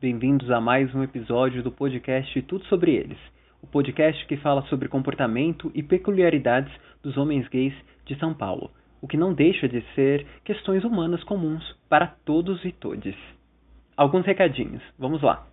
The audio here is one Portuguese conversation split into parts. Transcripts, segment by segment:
Bem-vindos a mais um episódio do podcast Tudo Sobre Eles, o podcast que fala sobre comportamento e peculiaridades dos homens gays de São Paulo, o que não deixa de ser questões humanas comuns para todos e todes. Alguns recadinhos, vamos lá.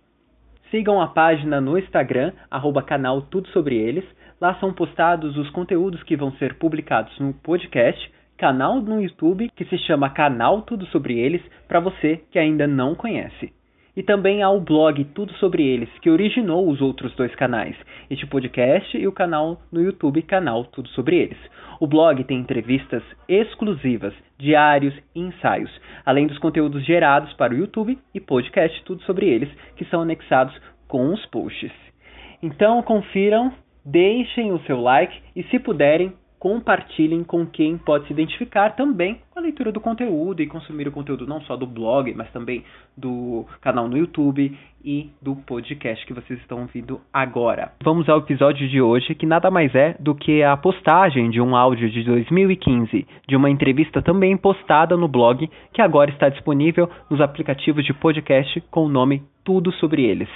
Sigam a página no Instagram, arroba canal Tudo Sobre Eles. Lá são postados os conteúdos que vão ser publicados no podcast, canal no YouTube que se chama Canal Tudo Sobre Eles, para você que ainda não conhece. E também há o blog Tudo Sobre Eles, que originou os outros dois canais, este podcast e o canal no YouTube Canal Tudo Sobre Eles. O blog tem entrevistas exclusivas, diários e ensaios, além dos conteúdos gerados para o YouTube e podcast Tudo Sobre Eles, que são anexados com os posts. Então confiram, deixem o seu like e, se puderem, compartilhem com quem pode se identificar também com a leitura do conteúdo e consumir o conteúdo não só do blog, mas também do canal no YouTube e do podcast que vocês estão ouvindo agora. Vamos ao episódio de hoje, que nada mais é do que a postagem de um áudio de 2015 de uma entrevista também postada no blog, que agora está disponível nos aplicativos de podcast com o nome Tudo Sobre Eles.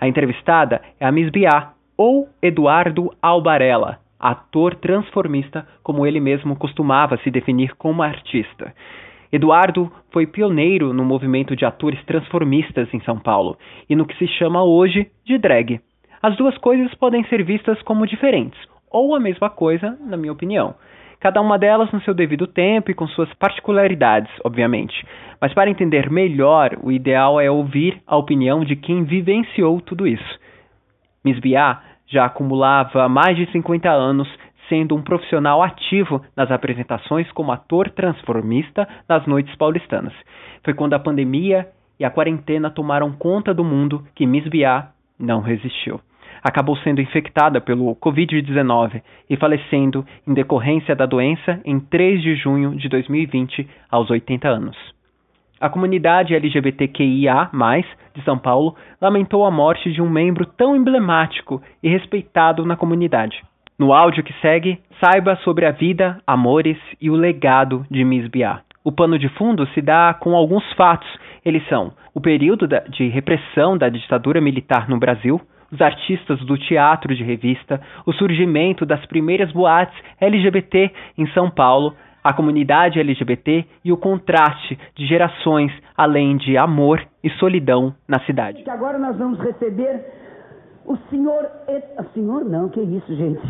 A entrevistada é a Miss Biá, ou Eduardo Albarella, ator transformista, como ele mesmo costumava se definir como artista. Eduardo foi pioneiro no movimento de atores transformistas em São Paulo e no que se chama hoje de drag. As duas coisas podem ser vistas como diferentes, ou a mesma coisa, na minha opinião. Cada uma delas no seu devido tempo e com suas particularidades, obviamente. Mas para entender melhor, o ideal é ouvir a opinião de quem vivenciou tudo isso. Miss Biá já acumulava mais de 50 anos sendo um profissional ativo nas apresentações como ator transformista nas noites paulistanas. Foi quando a pandemia e a quarentena tomaram conta do mundo que Miss Biá não resistiu. Acabou sendo infectada pelo Covid-19 e falecendo em decorrência da doença em 3 de junho de 2020, aos 80 anos. A comunidade LGBTQIA, de São Paulo, lamentou a morte de um membro tão emblemático e respeitado na comunidade. No áudio que segue, saiba sobre a vida, amores e o legado de Miss Biá. O pano de fundo se dá com alguns fatos. Eles são o período de repressão da ditadura militar no Brasil, os artistas do teatro de revista, o surgimento das primeiras boates LGBT em São Paulo, a comunidade LGBT e o contraste de gerações, além de amor e solidão na cidade. Agora nós vamos receber o senhor. O senhor não, que isso, gente?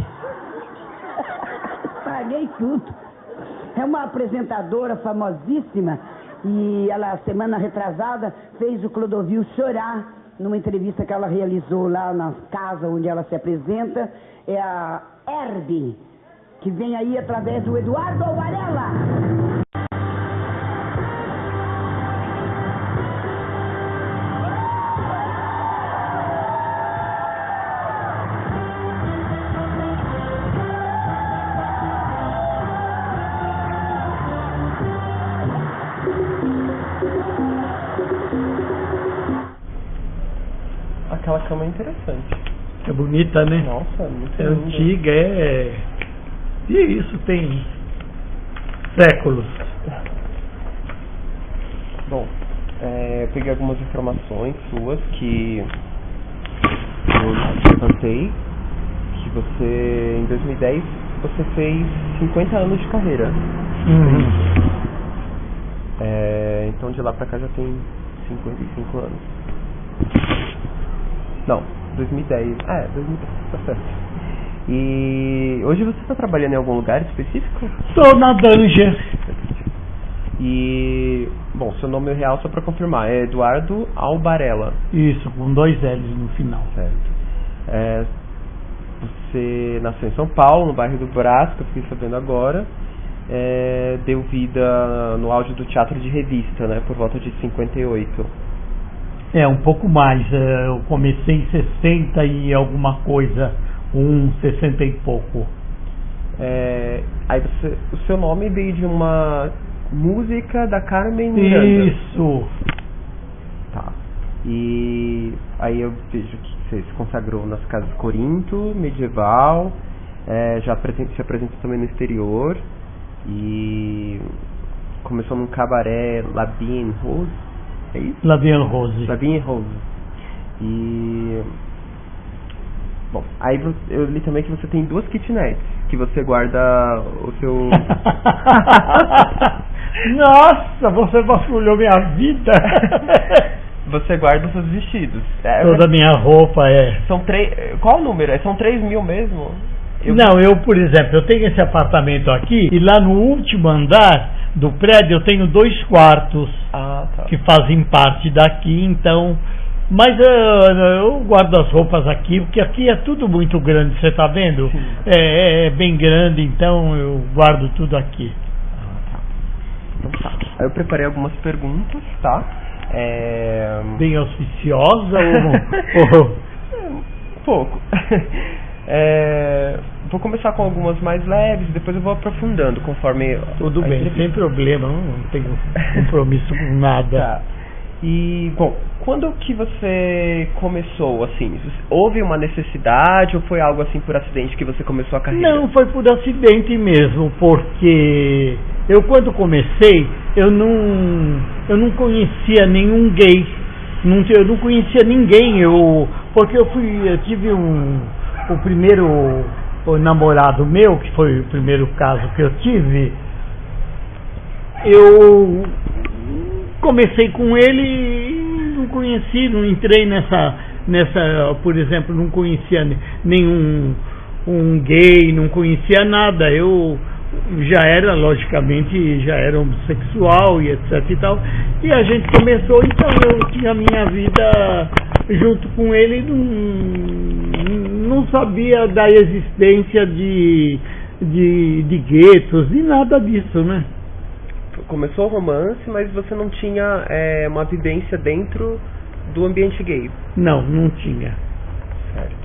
Paguei tudo. É uma apresentadora famosíssima e ela, semana retrasada, fez o Clodovil chorar numa entrevista que ela realizou lá na casa onde ela se apresenta. É a Herbie que vem aí através do Eduardo Alvarela. Aquela cama é interessante. É bonita, né? Nossa, muito É antiga, é e isso tem séculos. Bom, é, eu peguei algumas informações suas que eu levantei que você, em 2010, você fez 50 anos de carreira. Uhum. É, então de lá pra cá já tem 55 anos. Não, 2010. É, 2010, tá certo. E hoje você está trabalhando em algum lugar específico? Estou na Danger. E bom, seu nome real só para confirmar é Eduardo Albarella. Isso, com dois L's no final. Certo. É, você nasceu em São Paulo, no bairro do Brás, que eu fiquei sabendo agora. É, deu vida no áudio do teatro de revista, né, por volta de 58. É, um pouco mais. É, eu comecei em 60 e alguma coisa um sessenta e pouco. É, aí você, o seu nome veio de uma música da Carmen Miranda. Isso. Tá. E aí eu vejo que você se consagrou nas casas Corinto, medieval, é, já se apresenta também no exterior e começou num cabaré Labien Rose, é isso? Labien Rose. Labien Rose. E. Bom, aí eu li também que você tem duas kitnets, que você guarda o seu. Nossa, você vasculhou minha vida! você guarda os seus vestidos. É, Toda a minha roupa é. São três. Qual o número? São três mil mesmo? Eu... Não, eu, por exemplo, eu tenho esse apartamento aqui e lá no último andar do prédio eu tenho dois quartos ah, tá. que fazem parte daqui, então. Mas uh, eu guardo as roupas aqui, porque aqui é tudo muito grande, você está vendo? É, é, é, bem grande, então eu guardo tudo aqui. Então tá. Eu preparei algumas perguntas, tá? É... Bem auspiciosa ou... ou... Pouco. É, vou começar com algumas mais leves, depois eu vou aprofundando conforme. Tudo bem, entrevista. sem problema, não tenho compromisso com nada. Tá. E, bom, quando que você começou, assim? Houve uma necessidade ou foi algo assim por acidente que você começou a carreira? Não, foi por acidente mesmo, porque eu quando comecei, eu não, eu não conhecia nenhum gay, não, eu não conhecia ninguém, eu, porque eu fui, eu tive um o primeiro o namorado meu, que foi o primeiro caso que eu tive, eu comecei com ele não conheci, não entrei nessa, nessa, por exemplo, não conhecia nenhum um gay, não conhecia nada. Eu já era, logicamente, já era homossexual e etc e tal. E a gente começou, então eu tinha a minha vida junto com ele, não, não sabia da existência de, de, de guetos, de nada disso, né? Começou o romance, mas você não tinha é, uma vivência dentro do ambiente gay? Não, não tinha. Certo.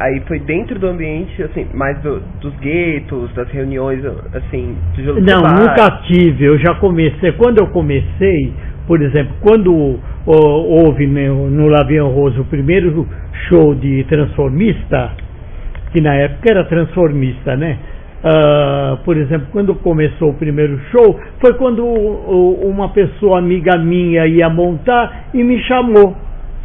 Aí foi dentro do ambiente, assim, mais do, dos guetos, das reuniões, assim, Não, nunca tive. Eu já comecei. Quando eu comecei, por exemplo, quando houve no, no Lavião Roso o primeiro show de transformista, que na época era transformista, né? Uh, por exemplo, quando começou o primeiro show, foi quando uma pessoa amiga minha ia montar e me chamou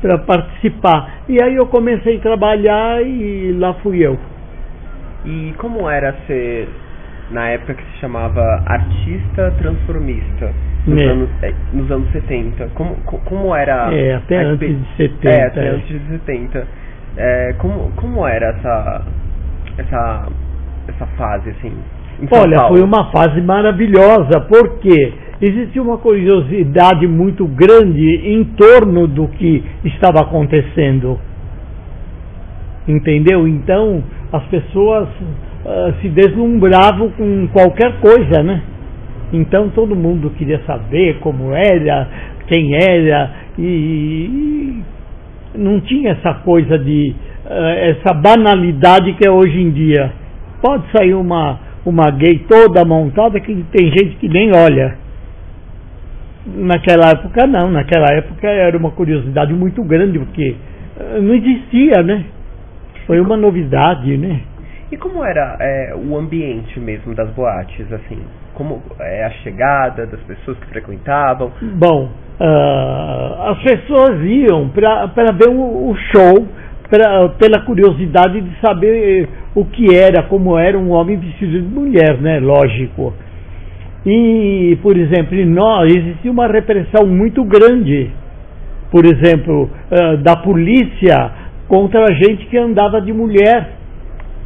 para participar. E aí eu comecei a trabalhar e lá fui eu. E como era ser, na época que se chamava artista transformista? Nos, é. anos, é, nos anos 70. Como, como era. É, até antes de 70. É, até é. antes de 70. É, como, como era essa, essa, essa fase, assim? Olha, foi uma fase maravilhosa, porque existia uma curiosidade muito grande em torno do que estava acontecendo. Entendeu? Então, as pessoas uh, se deslumbravam com qualquer coisa, né? Então todo mundo queria saber como era, quem era, e, e não tinha essa coisa de uh, essa banalidade que é hoje em dia. Pode sair uma, uma gay toda montada que tem gente que nem olha. Naquela época não, naquela época era uma curiosidade muito grande, porque uh, não existia, né? Foi uma novidade, né? E como era é, o ambiente mesmo das boates, assim? Como é a chegada das pessoas que frequentavam? Bom, uh, as pessoas iam para ver o, o show, pra, pela curiosidade de saber o que era, como era um homem vestido de mulher, né? Lógico. E, por exemplo, em nós existia uma repressão muito grande, por exemplo, da polícia contra a gente que andava de mulher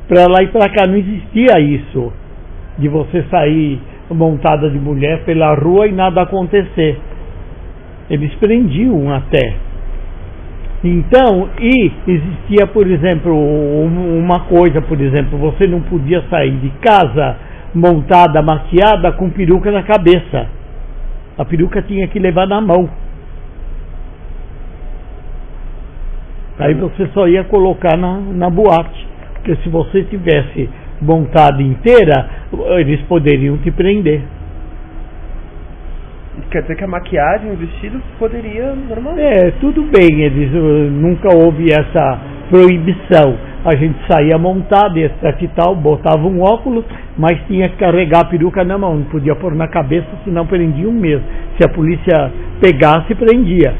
para lá e para cá. Não existia isso de você sair montada de mulher pela rua e nada acontecer. Eles prendiam até. Então, e existia, por exemplo, uma coisa, por exemplo, você não podia sair de casa montada, maquiada, com peruca na cabeça. A peruca tinha que levar na mão. Aí você só ia colocar na, na boate. Porque se você tivesse montada inteira, eles poderiam te prender. Quer dizer que a maquiagem, o vestido poderia normalmente. É, tudo bem, eles uh, nunca houve essa proibição. A gente saía montado, e tal, botava um óculos, mas tinha que carregar a peruca na mão, não podia pôr na cabeça, senão prendiam mesmo. Se a polícia pegasse, prendia.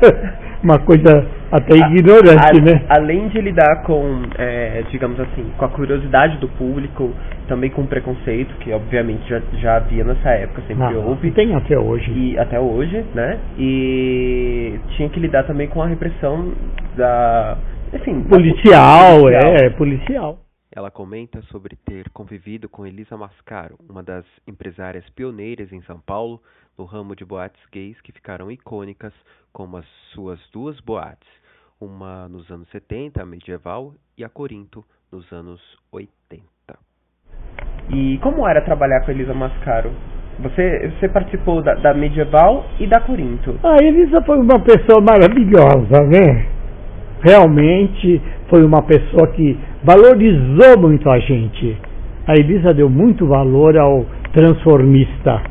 uma coisa até ignorante, a, né? Além de lidar com, é, digamos assim, com a curiosidade do público, também com o preconceito, que obviamente já, já havia nessa época, sempre ah, houve. Tem até hoje. E até hoje, né? E tinha que lidar também com a repressão da. Enfim, policial, da policial. é, policial. Ela comenta sobre ter convivido com Elisa Mascaro, uma das empresárias pioneiras em São Paulo no ramo de boates gays que ficaram icônicas como as suas duas boates, uma nos anos 70, a medieval, e a Corinto, nos anos 80. E como era trabalhar com Elisa Mascaro? Você, você participou da, da medieval e da Corinto. A Elisa foi uma pessoa maravilhosa, né? Realmente foi uma pessoa que valorizou muito a gente. A Elisa deu muito valor ao transformista,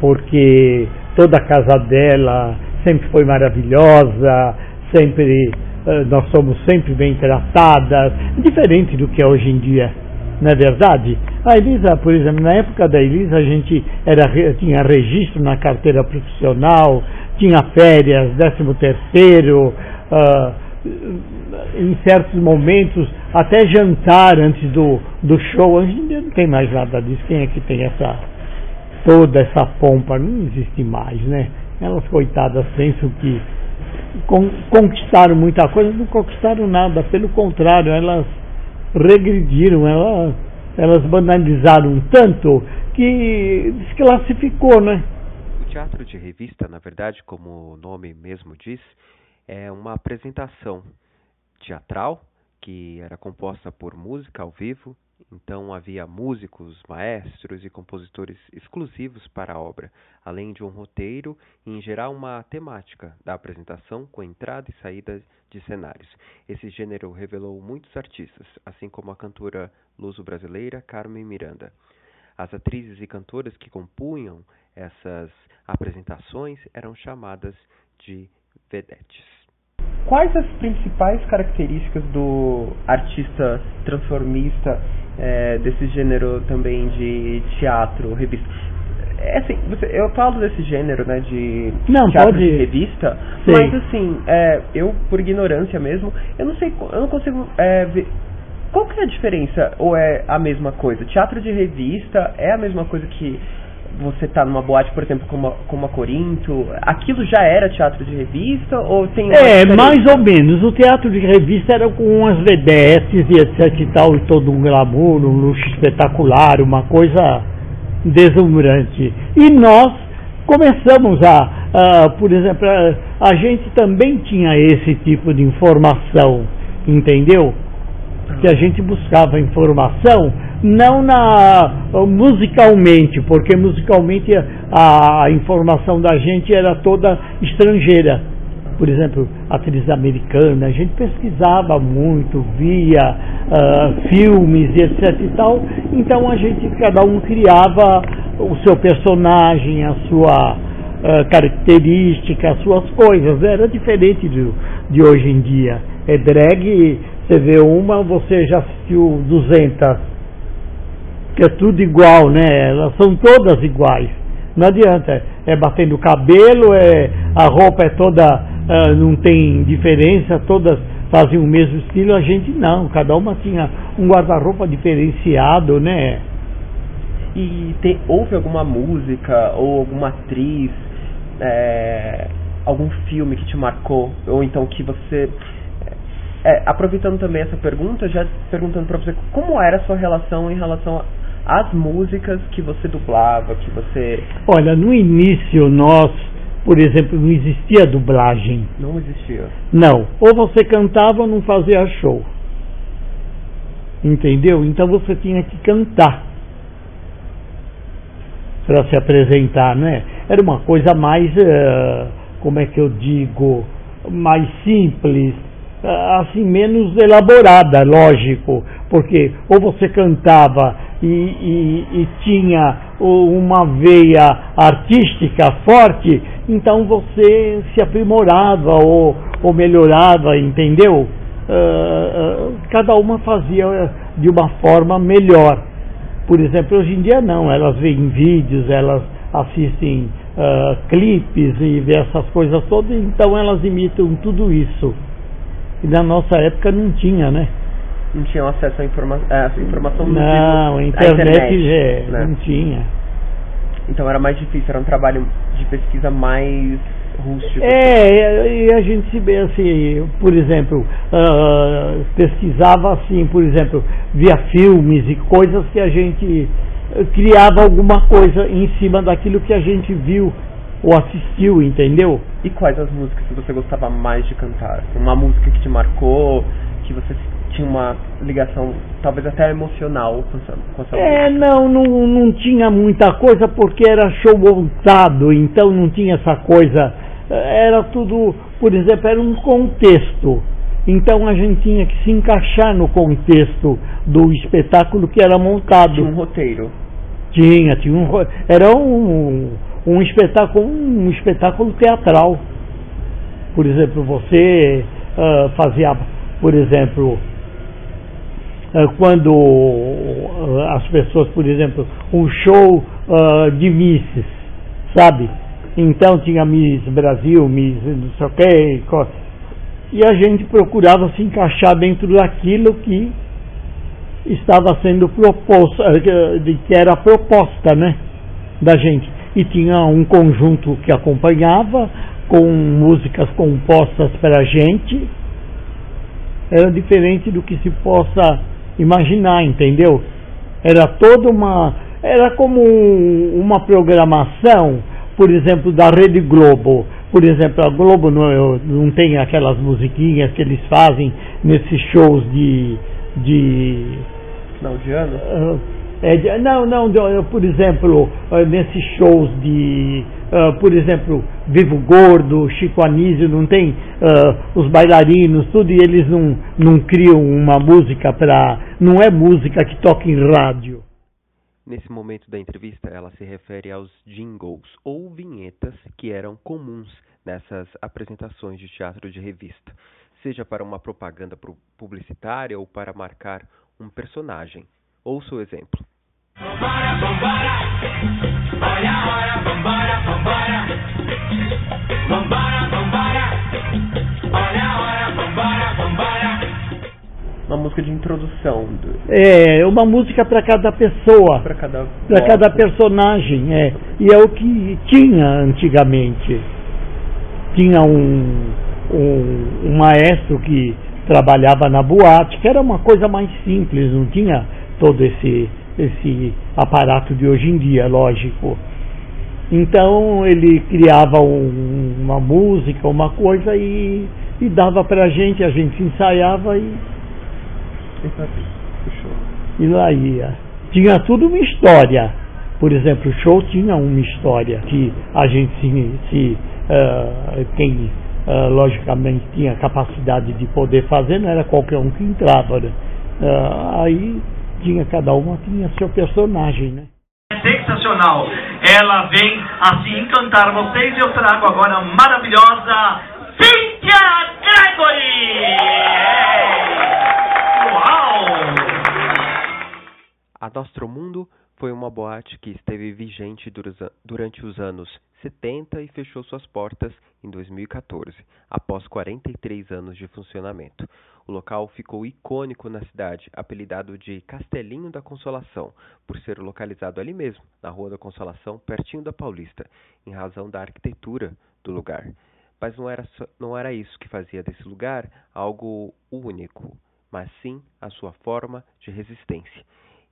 porque toda a casa dela sempre foi maravilhosa, sempre eh, nós somos sempre bem tratadas, diferente do que é hoje em dia, não é verdade? A Elisa, por exemplo, na época da Elisa a gente era, tinha registro na carteira profissional, tinha férias, décimo terceiro, uh, em certos momentos, até jantar antes do, do show. Hoje não tem mais nada disso. Quem é que tem essa toda essa pompa? Não existe mais, né? Elas, coitadas, pensam que conquistaram muita coisa, não conquistaram nada. Pelo contrário, elas regrediram, elas, elas banalizaram tanto que desclassificou, né? O teatro de revista, na verdade, como o nome mesmo diz, é uma apresentação teatral que era composta por música ao vivo, então havia músicos, maestros e compositores exclusivos para a obra, além de um roteiro e, em geral, uma temática da apresentação com entrada e saída de cenários. Esse gênero revelou muitos artistas, assim como a cantora luso-brasileira Carmen Miranda. As atrizes e cantoras que compunham essas apresentações eram chamadas de vedetes. Quais as principais características do artista transformista é, desse gênero também de teatro, revista? É assim, você, eu falo desse gênero, né, de não, teatro pode... de revista, mas assim, é, eu por ignorância mesmo, eu não sei, eu não consigo é, ver qual que é a diferença ou é a mesma coisa. Teatro de revista é a mesma coisa que você tá numa boate, por exemplo, como a, como a Corinto, aquilo já era teatro de revista ou tem É, mais ou menos. O teatro de revista era com umas vedetes e etc e tal, e todo um glamour, um luxo espetacular, uma coisa deslumbrante. E nós começamos a, a por exemplo, a, a gente também tinha esse tipo de informação, entendeu? Que a gente buscava informação não na musicalmente, porque musicalmente a, a informação da gente era toda estrangeira. Por exemplo, atriz americana, a gente pesquisava muito, via uh, filmes e etc e tal, então a gente, cada um criava o seu personagem, a sua uh, característica, as suas coisas, era diferente de, de hoje em dia. É drag, você vê uma, você já assistiu 200 que é tudo igual, né? Elas são todas iguais. Não adianta, é batendo o cabelo, é, a roupa é toda, uh, não tem diferença, todas fazem o mesmo estilo, a gente não, cada uma tinha um guarda-roupa diferenciado, né? E tem, houve alguma música ou alguma atriz, é, algum filme que te marcou, ou então que você é, aproveitando também essa pergunta, já perguntando para você como era a sua relação em relação as músicas que você dublava, que você. Olha, no início nós, por exemplo, não existia dublagem. Não existia. Não. Ou você cantava ou não fazia show. Entendeu? Então você tinha que cantar para se apresentar, né? Era uma coisa mais, uh, como é que eu digo, mais simples assim menos elaborada, lógico, porque ou você cantava e, e, e, tinha uma veia artística forte, então você se aprimorava ou, ou melhorava, entendeu? Uh, uh, cada uma fazia de uma forma melhor. Por exemplo, hoje em dia não, elas veem vídeos, elas assistem uh, clipes e ver essas coisas todas, então elas imitam tudo isso. E na nossa época não tinha, né? Não tinham acesso à informa informação Não, internet, internet é, né? não tinha. Então era mais difícil, era um trabalho de pesquisa mais rústico. É, e a gente se vê assim, por exemplo, uh, pesquisava assim, por exemplo, via filmes e coisas que a gente criava alguma coisa em cima daquilo que a gente viu ou assistiu, entendeu? E quais as músicas que você gostava mais de cantar? Uma música que te marcou, que você tinha uma ligação talvez até emocional com essa, com essa É, não, não, não tinha muita coisa porque era show montado, então não tinha essa coisa. Era tudo, por exemplo, era um contexto. Então a gente tinha que se encaixar no contexto do espetáculo que era montado. Tinha um roteiro. Tinha, tinha um era um, um espetáculo, um espetáculo teatral. Por exemplo, você uh, fazia, por exemplo, uh, quando uh, as pessoas, por exemplo, um show de misses, sabe? Então tinha Miss Brasil, Miss não sei o que, e a gente procurava se encaixar dentro daquilo que estava sendo proposto, que era a proposta né, da gente. E tinha um conjunto que acompanhava, com músicas compostas para a gente. Era diferente do que se possa imaginar, entendeu? Era toda uma. Era como uma programação, por exemplo, da Rede Globo. Por exemplo, a Globo não, não tem aquelas musiquinhas que eles fazem nesses shows de, de Final de ano? Uh, é, não, não, por exemplo, uh, nesses shows de, uh, por exemplo, Vivo Gordo, Chico Anísio, não tem os bailarinos, tudo, e eles não, não criam uma música para. Não é música que toca em rádio. Nesse momento da entrevista, ela se refere aos jingles ou vinhetas que eram comuns nessas apresentações de teatro de revista, seja para uma propaganda publicitária ou para marcar um personagem. Ouça o exemplo. Vambora, vambora, olha a hora, vambora, vambora. Vambora, vambora, olha a hora, vambora, vambora. Uma música de introdução. Do... É, uma música para cada pessoa. Para cada, pra cada personagem, é. E é o que tinha antigamente. Tinha um, um, um maestro que trabalhava na boate, que era uma coisa mais simples, não tinha todo esse, esse aparato de hoje em dia, lógico. Então ele criava um, uma música, uma coisa e, e dava para a gente, a gente ensaiava e. E lá ia. Tinha tudo uma história. Por exemplo, o show tinha uma história que a gente se, se uh, quem uh, logicamente tinha capacidade de poder fazer, não era qualquer um que entrava. Né? Uh, aí tinha cada uma tinha seu personagem, né? É sensacional. Ela vem assim encantar vocês. Eu trago agora a maravilhosa Cynthia Gregory. Uau! A Nostro Mundo foi uma boate que esteve vigente durante os anos 70 e fechou suas portas em 2014, após 43 anos de funcionamento. O local ficou icônico na cidade, apelidado de Castelinho da Consolação, por ser localizado ali mesmo, na Rua da Consolação, pertinho da Paulista, em razão da arquitetura do lugar. Mas não era, não era isso que fazia desse lugar algo único, mas sim a sua forma de resistência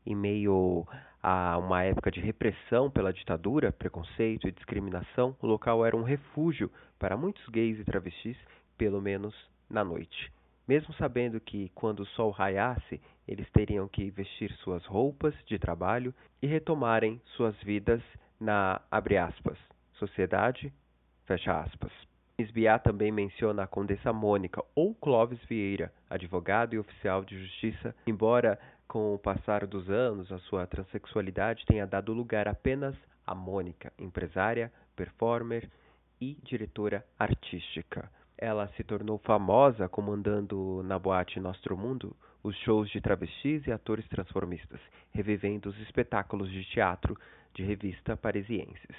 em meio a uma época de repressão pela ditadura, preconceito e discriminação, o local era um refúgio para muitos gays e travestis, pelo menos na noite. Mesmo sabendo que, quando o sol raiasse, eles teriam que vestir suas roupas de trabalho e retomarem suas vidas na, aspas, sociedade, fecha aspas. Esbiá também menciona a Condessa Mônica ou Clóvis Vieira, advogado e oficial de justiça, embora com o passar dos anos, a sua transexualidade tenha dado lugar apenas a Mônica, empresária, performer e diretora artística. Ela se tornou famosa comandando na boate Nostro Mundo os shows de travestis e atores transformistas, revivendo os espetáculos de teatro de revista parisienses.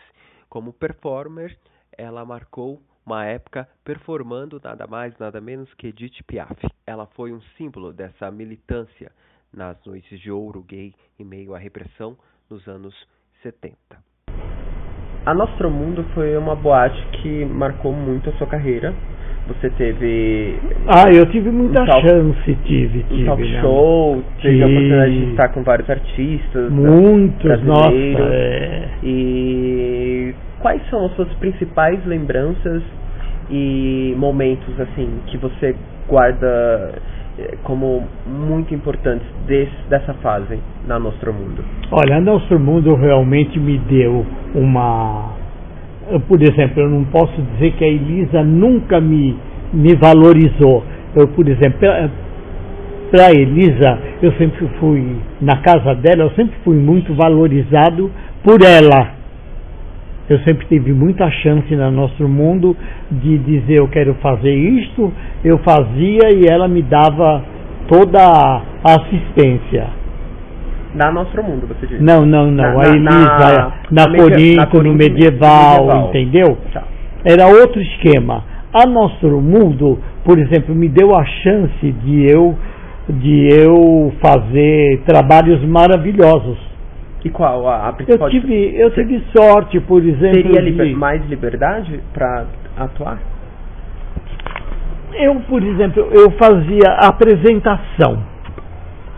Como performer, ela marcou uma época performando nada mais, nada menos que Edith Piaf. Ela foi um símbolo dessa militância nas noites de ouro gay em meio à repressão nos anos 70. A Nostro Mundo foi uma boate que marcou muito a sua carreira. Você teve. Ah, eu tive muita um talk, chance, tive, tive. Um talk né? show, teve a oportunidade de estar com vários artistas. Muitos, nossa. É... E quais são as suas principais lembranças e momentos assim que você guarda como muito importantes desse, dessa fase na Nostro Mundo? Olha, a Nostro Mundo realmente me deu uma. Por exemplo, eu não posso dizer que a Elisa nunca me, me valorizou. Eu, por exemplo, para Elisa, eu sempre fui, na casa dela, eu sempre fui muito valorizado por ela. Eu sempre tive muita chance no nosso mundo de dizer eu quero fazer isto, eu fazia e ela me dava toda a assistência. Na nosso mundo, você diz? Não, não, não. Na, a Elisa, na, na, na Corinto, no medieval, medieval. entendeu? Tá. Era outro esquema. A nosso mundo, por exemplo, me deu a chance de eu de eu fazer trabalhos maravilhosos e qual a, a principal? Eu tive, eu tive sorte, por exemplo. Teria liber, de... mais liberdade para atuar? Eu, por exemplo, eu fazia apresentação.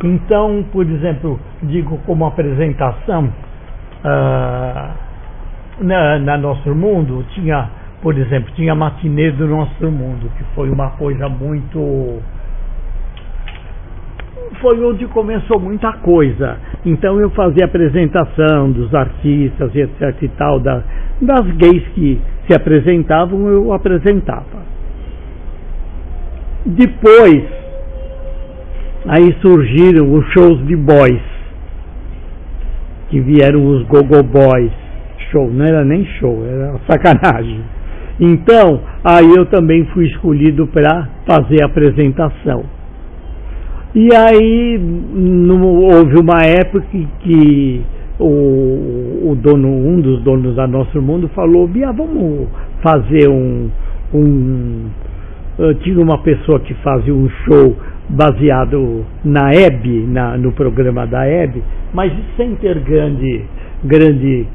Então, por exemplo, digo como apresentação, uh, na, na Nosso Mundo tinha, por exemplo, tinha matinê do Nosso Mundo, que foi uma coisa muito foi onde começou muita coisa. Então eu fazia apresentação dos artistas e etc e tal, da, das gays que se apresentavam, eu apresentava. Depois, aí surgiram os shows de boys, que vieram os go-go boys. Show, não era nem show, era sacanagem. Então, aí eu também fui escolhido para fazer a apresentação. E aí no, houve uma época que, que o, o, dono, um dos donos da Nosso Mundo falou, Bia, vamos fazer um, um tinha uma pessoa que fazia um show baseado na EB, na, no programa da EB, mas sem ter grande, grande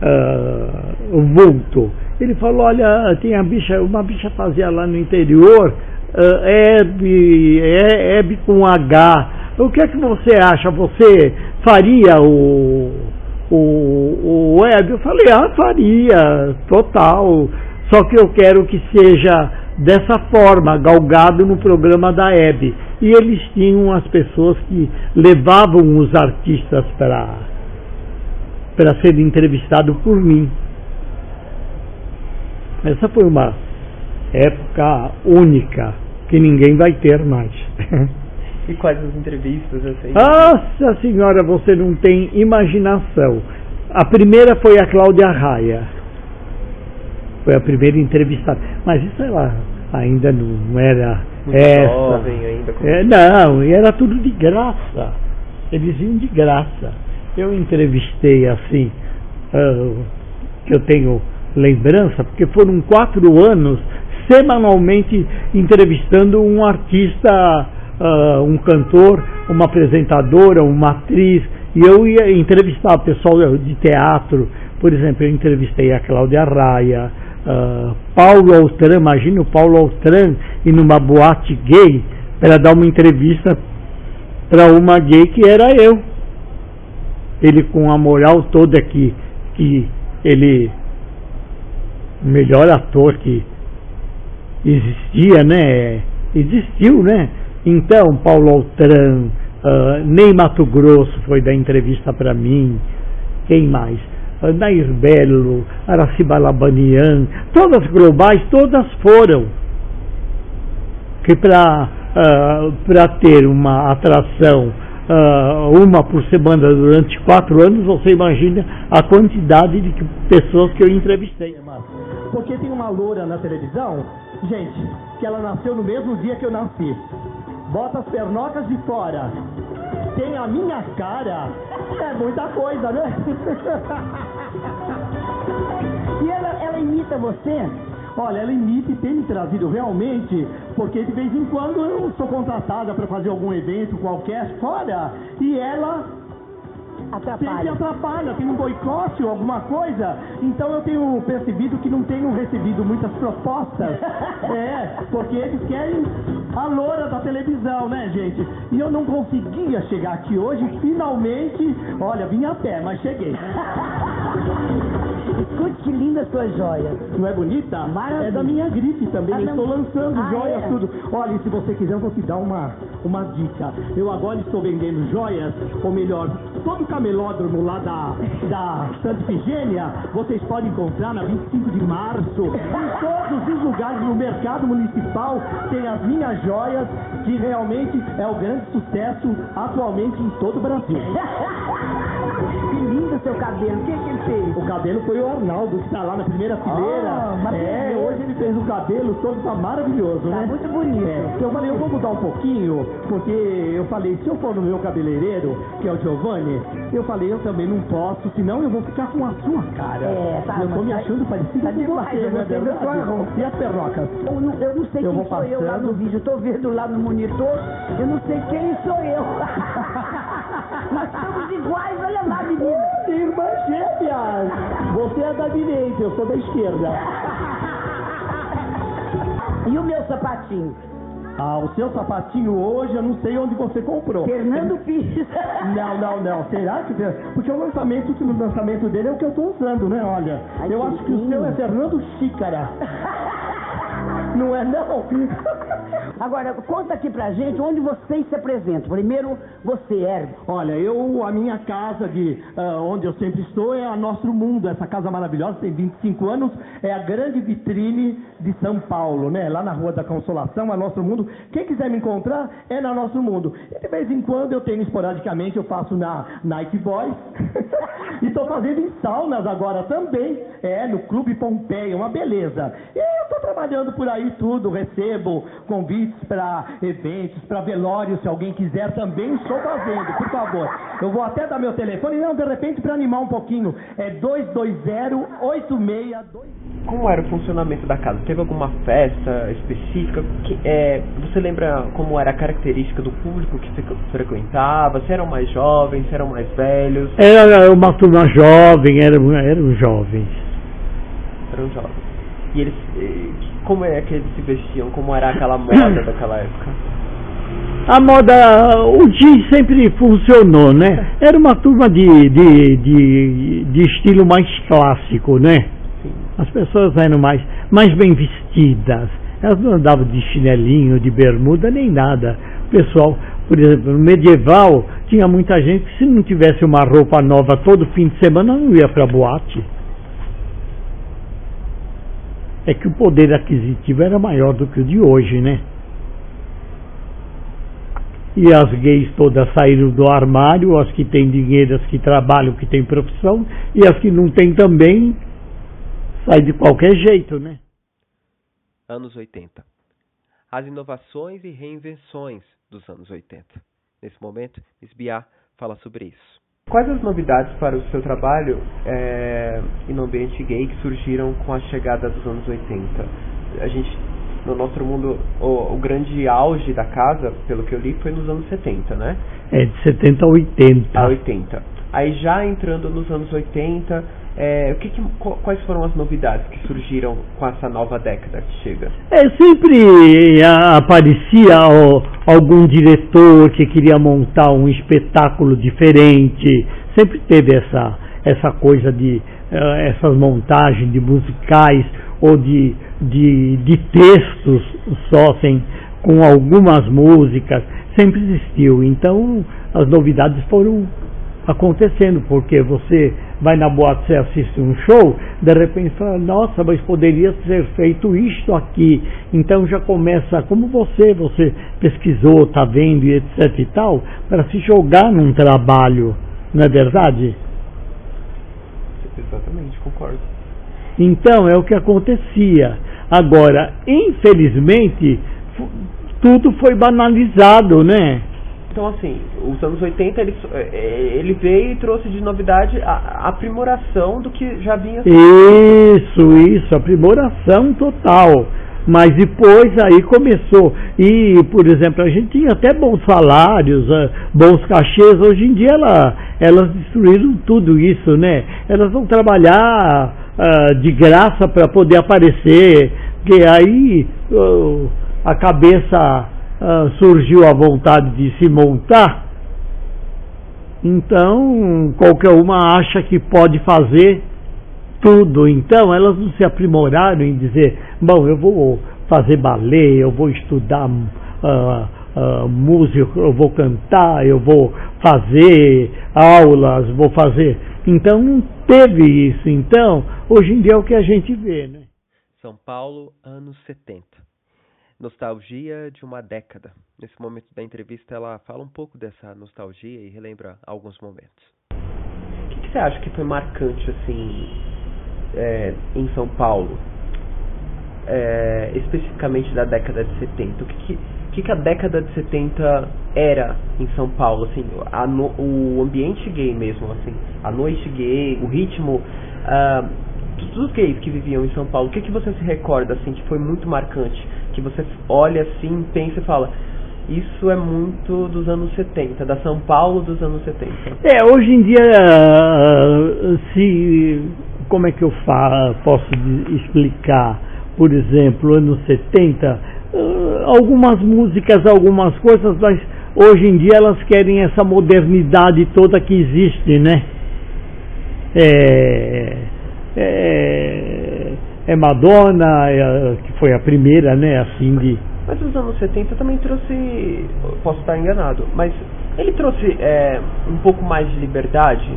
uh, vulto. Ele falou, olha, tem a bicha, uma bicha fazia lá no interior, uh, Hebe, Hebe com H. O que é que você acha? Você faria o, o, o Hebe? Eu falei, ah, faria, total. Só que eu quero que seja dessa forma, galgado no programa da Hebe. E eles tinham as pessoas que levavam os artistas para para ser entrevistado por mim. Essa foi uma época única que ninguém vai ter mais. E quais as entrevistas? Assim? Nossa senhora, você não tem imaginação. A primeira foi a Cláudia Raia. Foi a primeira entrevistada. Mas isso ela ainda não era Muito essa. Jovem ainda. É, não, e era tudo de graça. Eles iam de graça. Eu entrevistei assim, uh, que eu tenho lembrança, porque foram quatro anos semanalmente entrevistando um artista, uh, um cantor, uma apresentadora, uma atriz. E eu ia entrevistar pessoal de teatro, por exemplo, eu entrevistei a Cláudia Raia, uh, Paulo Altran, imagina o Paulo Altran ir numa boate gay para dar uma entrevista para uma gay que era eu. Ele com a moral toda que, que ele melhor ator que existia, né? Existiu, né? Então, Paulo Altran, uh, Ney Mato Grosso foi dar entrevista para mim, quem mais? Uh, Nair Belo, Araciba Labanian, todas globais, todas foram. Que para uh, para ter uma atração, uh, uma por semana durante quatro anos, você imagina a quantidade de pessoas que eu entrevistei. Porque tem uma loura na televisão Gente, que ela nasceu no mesmo dia que eu nasci. Bota as pernocas de fora. Tem a minha cara. É muita coisa, né? E ela, ela imita você? Olha, ela imita e tem me trazido realmente, porque de vez em quando eu sou contratada para fazer algum evento qualquer fora e ela sempre Atrapalha. atrapalha, tem um boicote ou alguma coisa. Então eu tenho percebido que não tenho recebido muitas propostas. é, porque eles querem a loura da televisão, né, gente? E eu não conseguia chegar aqui hoje, finalmente, olha, vim a pé, mas cheguei. Escute que linda sua joia. Não é bonita? Maravilha. É da minha grife também. Ah, estou lançando Ah, joias, é? tudo. Olha, e se você quiser, eu vou te dar uma, uma dica. Eu agora estou vendendo joias, ou melhor, todo o camelódromo lá da, da Santa Ifigênia, vocês podem encontrar na 25 de março. Em todos os lugares no mercado municipal tem as minhas joias, que realmente é o grande sucesso atualmente em todo o Brasil. Que lindo seu cabelo. O que, que ele fez? O cabelo foi o Arnaldo, que está lá na primeira fileira. Ah, é, hoje ele fez o cabelo todo, tá maravilhoso, Tá né? muito bonito. É, eu falei, eu vou mudar um pouquinho, porque eu falei, se eu for no meu cabeleireiro, que é o Giovanni, eu falei, eu também não posso, senão eu vou ficar com a sua cara. É, tá, eu tô me tá- achando parecido tá com demais, você, é sua verdade? roupa. E as perrocas? Eu não, eu não sei Eu quem sou eu lá passando. no vídeo. Eu tô vendo lá no monitor. Eu não sei quem sou eu. Nós estamos iguais, olha lá, menina. Irmã gêmeas! Você é da direita, eu sou da esquerda. E o meu sapatinho? Ah, o seu sapatinho hoje, eu não sei onde você comprou. Fernando Pires. Não, não, não. Será que. Porque o lançamento, o lançamento dele é o que eu tô usando, né? Olha, Ai, eu acho que o seu é Fernando Xícara. Não é, não? Agora, conta aqui pra gente onde vocês se apresentam. Primeiro, você, Herb. Olha, eu, a minha casa de ah, onde eu sempre estou é a Nosso Mundo, essa casa maravilhosa, tem 25 anos, é a grande vitrine de São Paulo, né? Lá na Rua da Consolação, a Nosso Mundo. Quem quiser me encontrar é na Nosso Mundo. E de vez em quando eu tenho esporadicamente, eu faço na Night Boys. e estou fazendo em saunas agora também, é, no Clube Pompeia, uma beleza. E eu estou trabalhando por aí tudo, recebo convites para eventos, para velórios, se alguém quiser também estou fazendo, por favor. Eu vou até dar meu telefone, não, de repente para animar um pouquinho, é 220-8622. Como era o funcionamento da casa? Teve alguma festa específica? Que, é, você lembra como era a característica do público que você frequentava? Se eram mais jovens, se eram mais velhos? Era uma turma jovem, eram, eram jovens. Eram jovens. E eles, eh, como é que eles se vestiam? Como era aquela moda daquela época? A moda, o jeans sempre funcionou, né? Era uma turma de, de, de, de estilo mais clássico, né? Sim. As pessoas eram mais, mais bem vestidas. Elas não andavam de chinelinho, de bermuda, nem nada. O pessoal, por exemplo, no medieval, tinha muita gente que se não tivesse uma roupa nova todo fim de semana, não ia para boate. É que o poder aquisitivo era maior do que o de hoje, né? E as gays todas saíram do armário, as que têm dinheiro, as que trabalham, que têm profissão, e as que não têm também, sai de qualquer jeito, né? Anos 80. As inovações e reinvenções dos anos 80. Nesse momento, Esbiá fala sobre isso. Quais as novidades para o seu trabalho e no ambiente gay que surgiram com a chegada dos anos 80? A gente, no nosso mundo, o, o grande auge da casa, pelo que eu li, foi nos anos 70, né? É de 70 a 80. A 80. Aí já entrando nos anos 80, eh, o que que- qu- quais foram as novidades que surgiram com essa nova década que chega? É, sempre ah, aparecia ó, algum diretor que queria montar um espetáculo diferente. Sempre teve essa, essa coisa de ah, essas montagens de musicais ou de, de, de textos só, sem, com algumas músicas. Sempre existiu. Então as novidades foram acontecendo, porque você vai na boate, você assiste um show, de repente fala, nossa, mas poderia ser feito isto aqui. Então já começa, como você, você pesquisou, está vendo e etc e tal, para se jogar num trabalho, não é verdade? Exatamente, concordo. Então é o que acontecia. Agora, infelizmente, tudo foi banalizado, né? Então, assim, os anos 80 ele, é, ele veio e trouxe de novidade a, a aprimoração do que já vinha. Isso, isso, aprimoração total. Mas depois aí começou. E, por exemplo, a gente tinha até bons salários, eh, bons cachês. Hoje em dia ela, elas destruíram tudo isso, né? Elas vão trabalhar uh, de graça para poder aparecer. Que aí uh, a cabeça uh, surgiu a vontade de se montar. Então, qualquer uma acha que pode fazer tudo. Então, elas não se aprimoraram em dizer, bom, eu vou fazer balé, eu vou estudar uh, uh, música, eu vou cantar, eu vou fazer aulas, vou fazer. Então, não teve isso. Então, hoje em dia é o que a gente vê, né? São Paulo, anos 70. Nostalgia de uma década. Nesse momento da entrevista, ela fala um pouco dessa nostalgia e relembra alguns momentos. O que, que você acha que foi marcante, assim, é, em São Paulo, é, especificamente da década de 70? O que, que, que, a década de 70 era em São Paulo? Assim, a no, o ambiente gay mesmo, assim, a noite gay, o ritmo, uh, dos gays que viviam em São Paulo, o que, que você se recorda assim que foi muito marcante? Que você olha assim, pensa e fala, isso é muito dos anos 70, da São Paulo dos anos 70. É, hoje em dia, se como é que eu fa posso explicar, por exemplo, anos 70, uh, algumas músicas, algumas coisas, mas hoje em dia elas querem essa modernidade toda que existe, né? É, é, é Madonna, é, que foi a primeira, né, assim de... Mas os anos 70 também trouxe, posso estar enganado, mas ele trouxe é, um pouco mais de liberdade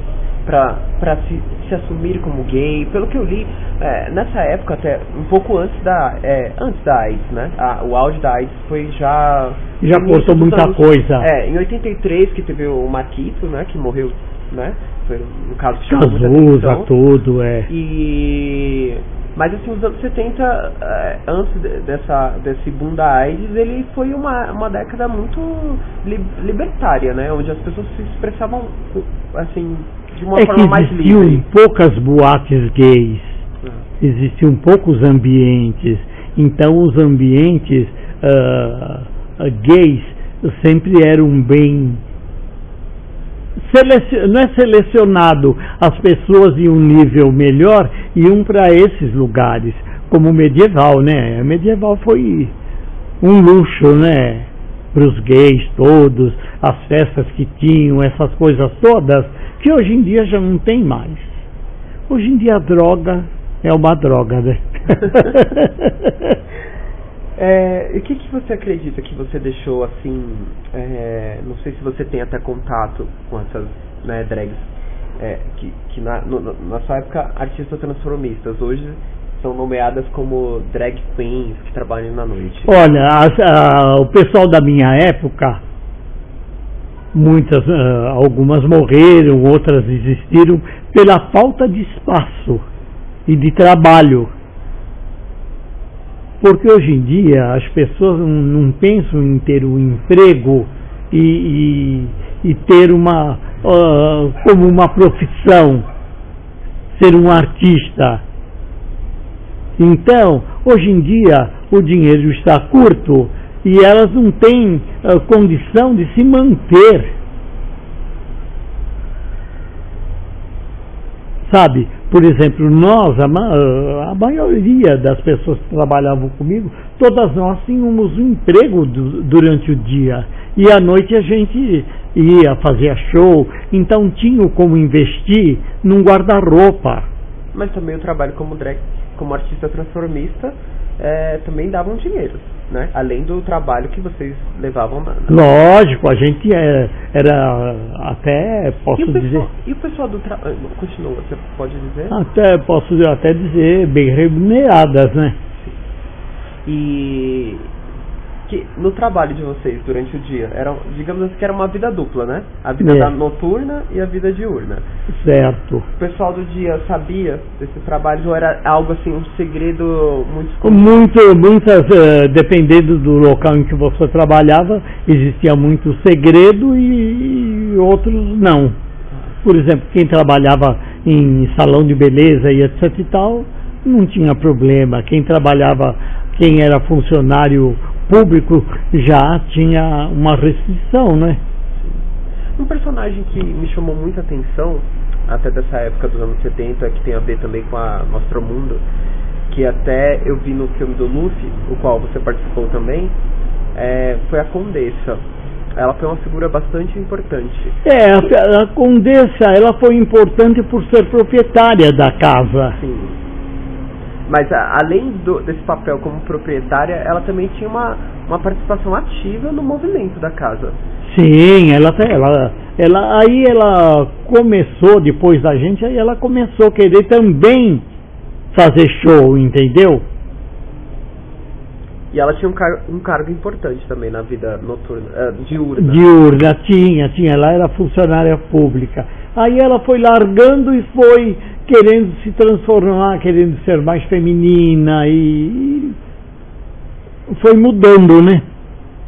para se, se assumir como gay. Pelo que eu li, é, nessa época, até um pouco antes da, é, antes da AIDS, né? A, o auge da AIDS foi já. Já cortou muita anos, coisa. É, em 83 que teve o Marquito, né? Que morreu, né? Foi um caso que chamou atenção. tudo, é. E mas assim, os anos 70, é, antes dessa, desse boom da AIDS, ele foi uma, uma década muito li, libertária, né? Onde as pessoas se expressavam assim de uma é forma que mais existiam livre. poucas boates gays, É. existiam poucos ambientes, então os ambientes ah, gays sempre eram bem não é selecionado, as pessoas de um nível melhor iam para esses lugares, como o medieval, né? O medieval foi um luxo, né? Para os gays todos, as festas que tinham, essas coisas todas, que hoje em dia já não tem mais. Hoje em dia a droga é uma droga, né? É, e o que, que você acredita que você deixou assim? é, não sei se você tem até contato com essas né, drags é, que, que na, no- na sua época artistas transformistas hoje são nomeadas como drag queens que trabalham na noite. Olha, as- a- o pessoal da minha época, muitas, ah, algumas morreram, outras existiram pela falta de espaço e de trabalho. Porque hoje em dia as pessoas não, não pensam em ter um emprego e, e- e ter uma ah, como uma profissão, ser um artista. Então, hoje em dia, o dinheiro está curto e elas não têm ah, condição de se manter. Sabe, por exemplo, nós, a, a maioria das pessoas que trabalhavam comigo, todas nós tínhamos um emprego du- durante o dia. E à noite a gente ia fazer show, então tinha como investir num guarda-roupa. Mas também o trabalho como drag, como artista transformista é, também davam dinheiro, né? Além do trabalho que vocês levavam na, Lógico, a gente é- era até, e, posso dizer, pessoal, e o pessoal do trabalho. Continua, você pode dizer? até posso até dizer bem remuneradas, né? E que no trabalho de vocês durante o dia, era, digamos assim que era uma vida dupla, né? A vida É. da noturna e a vida diurna. Certo. O pessoal do dia sabia desses trabalhos ou era algo assim, um segredo muito? Muito, muitas, eh, dependendo do local em que você trabalhava, existia muito segredo e, e outros não. Por exemplo, quem trabalhava em salão de beleza e etc e tal, não tinha problema. Quem trabalhava, quem era funcionário público já tinha uma restrição, né? Um personagem que me chamou muita atenção, até dessa época dos anos 70, que tem a ver também com a Nostromundo, que até eu vi no filme do Luffy, o qual você participou também, é, foi a Condessa. Ela foi uma figura bastante importante. É, a, a condessa, ela foi importante por ser proprietária da casa. Sim. Mas a- além do- desse papel como proprietária, ela também tinha uma, uma participação ativa no movimento da casa. Sim, ela, ela, ela, aí ela começou, depois da gente, aí ela começou a querer também fazer show, entendeu? E ela tinha um, car um cargo importante também na vida noturna, eh, diurna. Diurna, tinha, tinha, ela era funcionária pública. Aí ela foi largando e foi querendo se transformar, querendo ser mais feminina e foi mudando, né?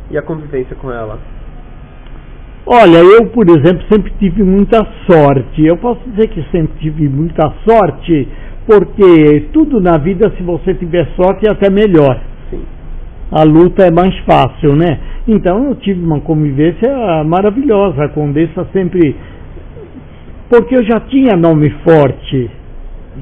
E a convivência com ela. Olha, eu, por exemplo, sempre tive muita sorte. Eu posso dizer que sempre tive muita sorte, porque tudo na vida, se você tiver sorte, é até melhor. Sim. A luta é mais fácil, né? Então eu tive uma convivência maravilhosa. A Condessa sempre. Porque eu já tinha nome forte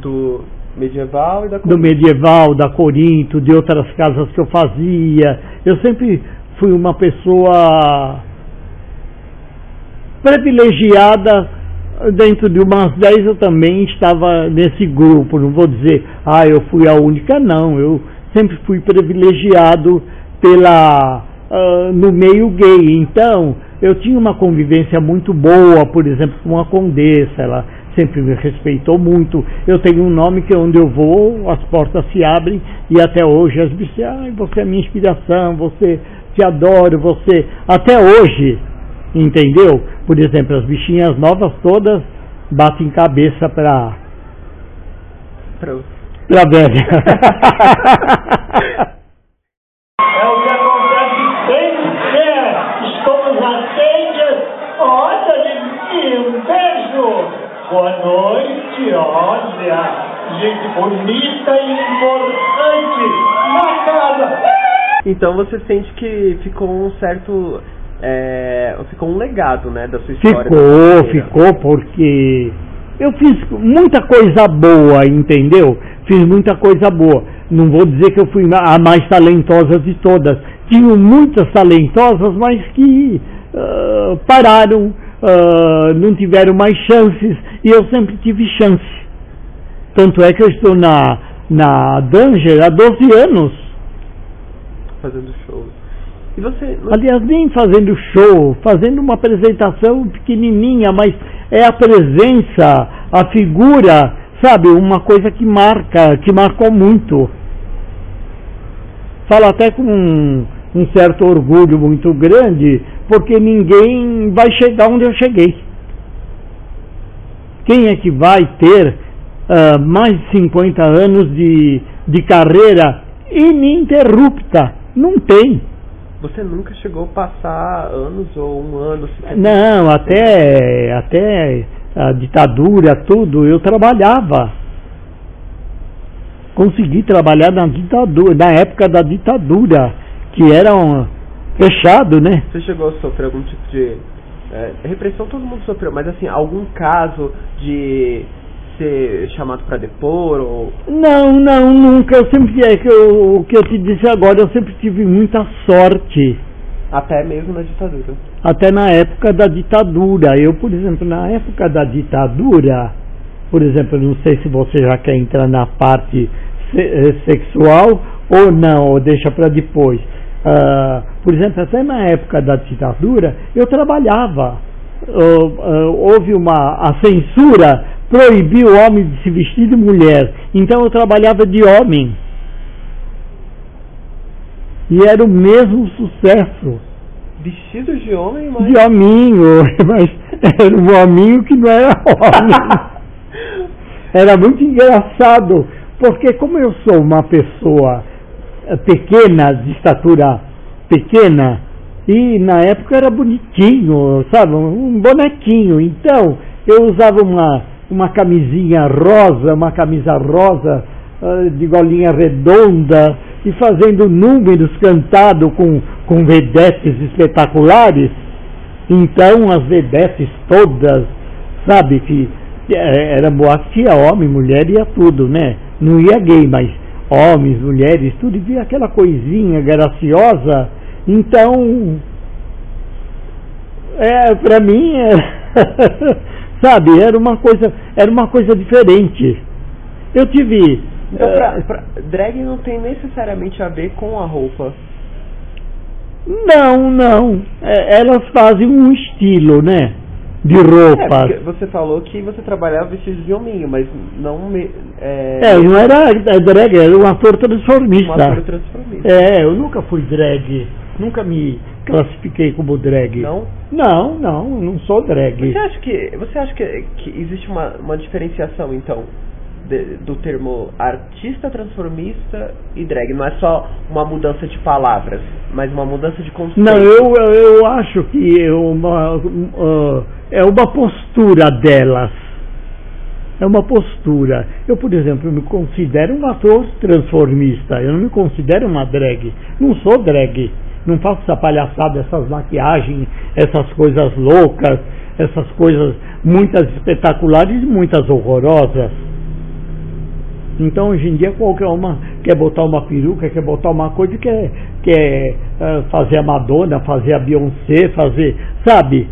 Do medieval e da do medieval, da Corinto, de outras casas que eu fazia. Eu sempre fui uma pessoa privilegiada. Dentro de umas 10 eu também estava nesse grupo. Não vou dizer, ah, eu fui a única, não. Eu sempre fui privilegiado pela ah, no meio gay. Então, eu tinha uma convivência muito boa, por exemplo, com a condessa. Ela sempre me respeitou muito. Eu tenho um nome que onde eu vou, as portas se abrem e até hoje as bichas, ai, você é minha inspiração, você te adoro, você. Até hoje, entendeu? Por exemplo, as bichinhas novas todas batem cabeça para Pra- pra velha. É o que acontece sempre. Estamos atentes. Olha, um beijo. Boa noite. Olha, gente bonita e importante na casa. Então você sente que ficou um certo. é, ficou um legado, né, da sua história. Ficou, ficou, porque eu fiz muita coisa boa, entendeu? Fiz muita coisa boa. Não vou dizer que eu fui a mais talentosa de todas. Tinham muitas talentosas, mas que ah, pararam, ah, não tiveram mais chances, e eu sempre tive chance. Tanto é que eu estou na, na Danger há 12 anos. Fazendo shows. E você. não- Aliás, nem fazendo show, fazendo uma apresentação pequenininha, mas é a presença, a figura, sabe, uma coisa que marca, que marcou muito. Falo até com um, certo orgulho muito grande, porque ninguém vai chegar onde eu cheguei. Quem é que vai ter ah, mais de 50 anos de, de carreira ininterrupta? Não tem. Você nunca chegou a passar anos ou um ano se Não, até, até a ditadura, tudo, eu trabalhava. Consegui trabalhar na ditadura, na época da ditadura, que era um fechado, né? Você chegou a sofrer algum tipo de é, repressão? Todo mundo sofreu, mas assim, algum caso de ser chamado para depor ou Não, não, nunca. Eu sempre, é que eu, o que eu te disse agora, eu sempre tive muita sorte. até mesmo na ditadura? até na época da ditadura. Eu, por exemplo, na época da ditadura, por exemplo, eu não sei se você já quer entrar na parte sexual ou não, ou deixa para depois. Ah, por exemplo, até na época da ditadura, eu trabalhava. Oh, ah, houve uma a censura proibiu o homem de se vestir de mulher. Então eu trabalhava de homem. E era o mesmo sucesso. Vestidos de homem, mas. De hominho, mas era um hominho que não era homem. era muito engraçado, porque como eu sou uma pessoa eh, pequena, de estatura pequena, e na época era bonitinho, sabe, um bonequinho. Então, eu usava uma, uma camisinha rosa, uma camisa rosa, uh, de golinha redonda, e fazendo números cantados com, com vedetes espetaculares. Então, as vedetes todas, sabe, que eh, era boate, tinha homem, mulher, ia tudo, né? Não ia gay, mas homens, mulheres, tudo, e via aquela coisinha graciosa então, é, para mim, é, sabe, era uma coisa, era uma coisa diferente. Eu tive. Então, pra, pra, drag não tem necessariamente a ver com a roupa. Não, não. É, elas fazem um estilo, né? De roupas. É, você falou que você trabalhava vestido de hominho, mas não me, é... é, não era drag, era um ator transformista. Um ator transformista. É, eu nunca fui drag, nunca me classifiquei como drag. Não? Não, não, não sou drag. Você acha que, você acha que, que existe uma, uma diferenciação, então, de, do termo artista transformista e drag? Não é só uma mudança de palavras, mas uma mudança de conceito? Não, eu, eu acho que é uma, uh, é uma postura delas. É uma postura. Eu, por exemplo, me considero um ator transformista. Eu não me considero uma drag. Não sou drag. Não faço essa palhaçada, essas maquiagens, essas coisas loucas, essas coisas muitas espetaculares e muitas horrorosas. Então hoje em dia qualquer uma quer botar uma peruca, quer botar uma coisa, quer, quer uh, fazer a Madonna, fazer a Beyoncé, fazer. Sabe?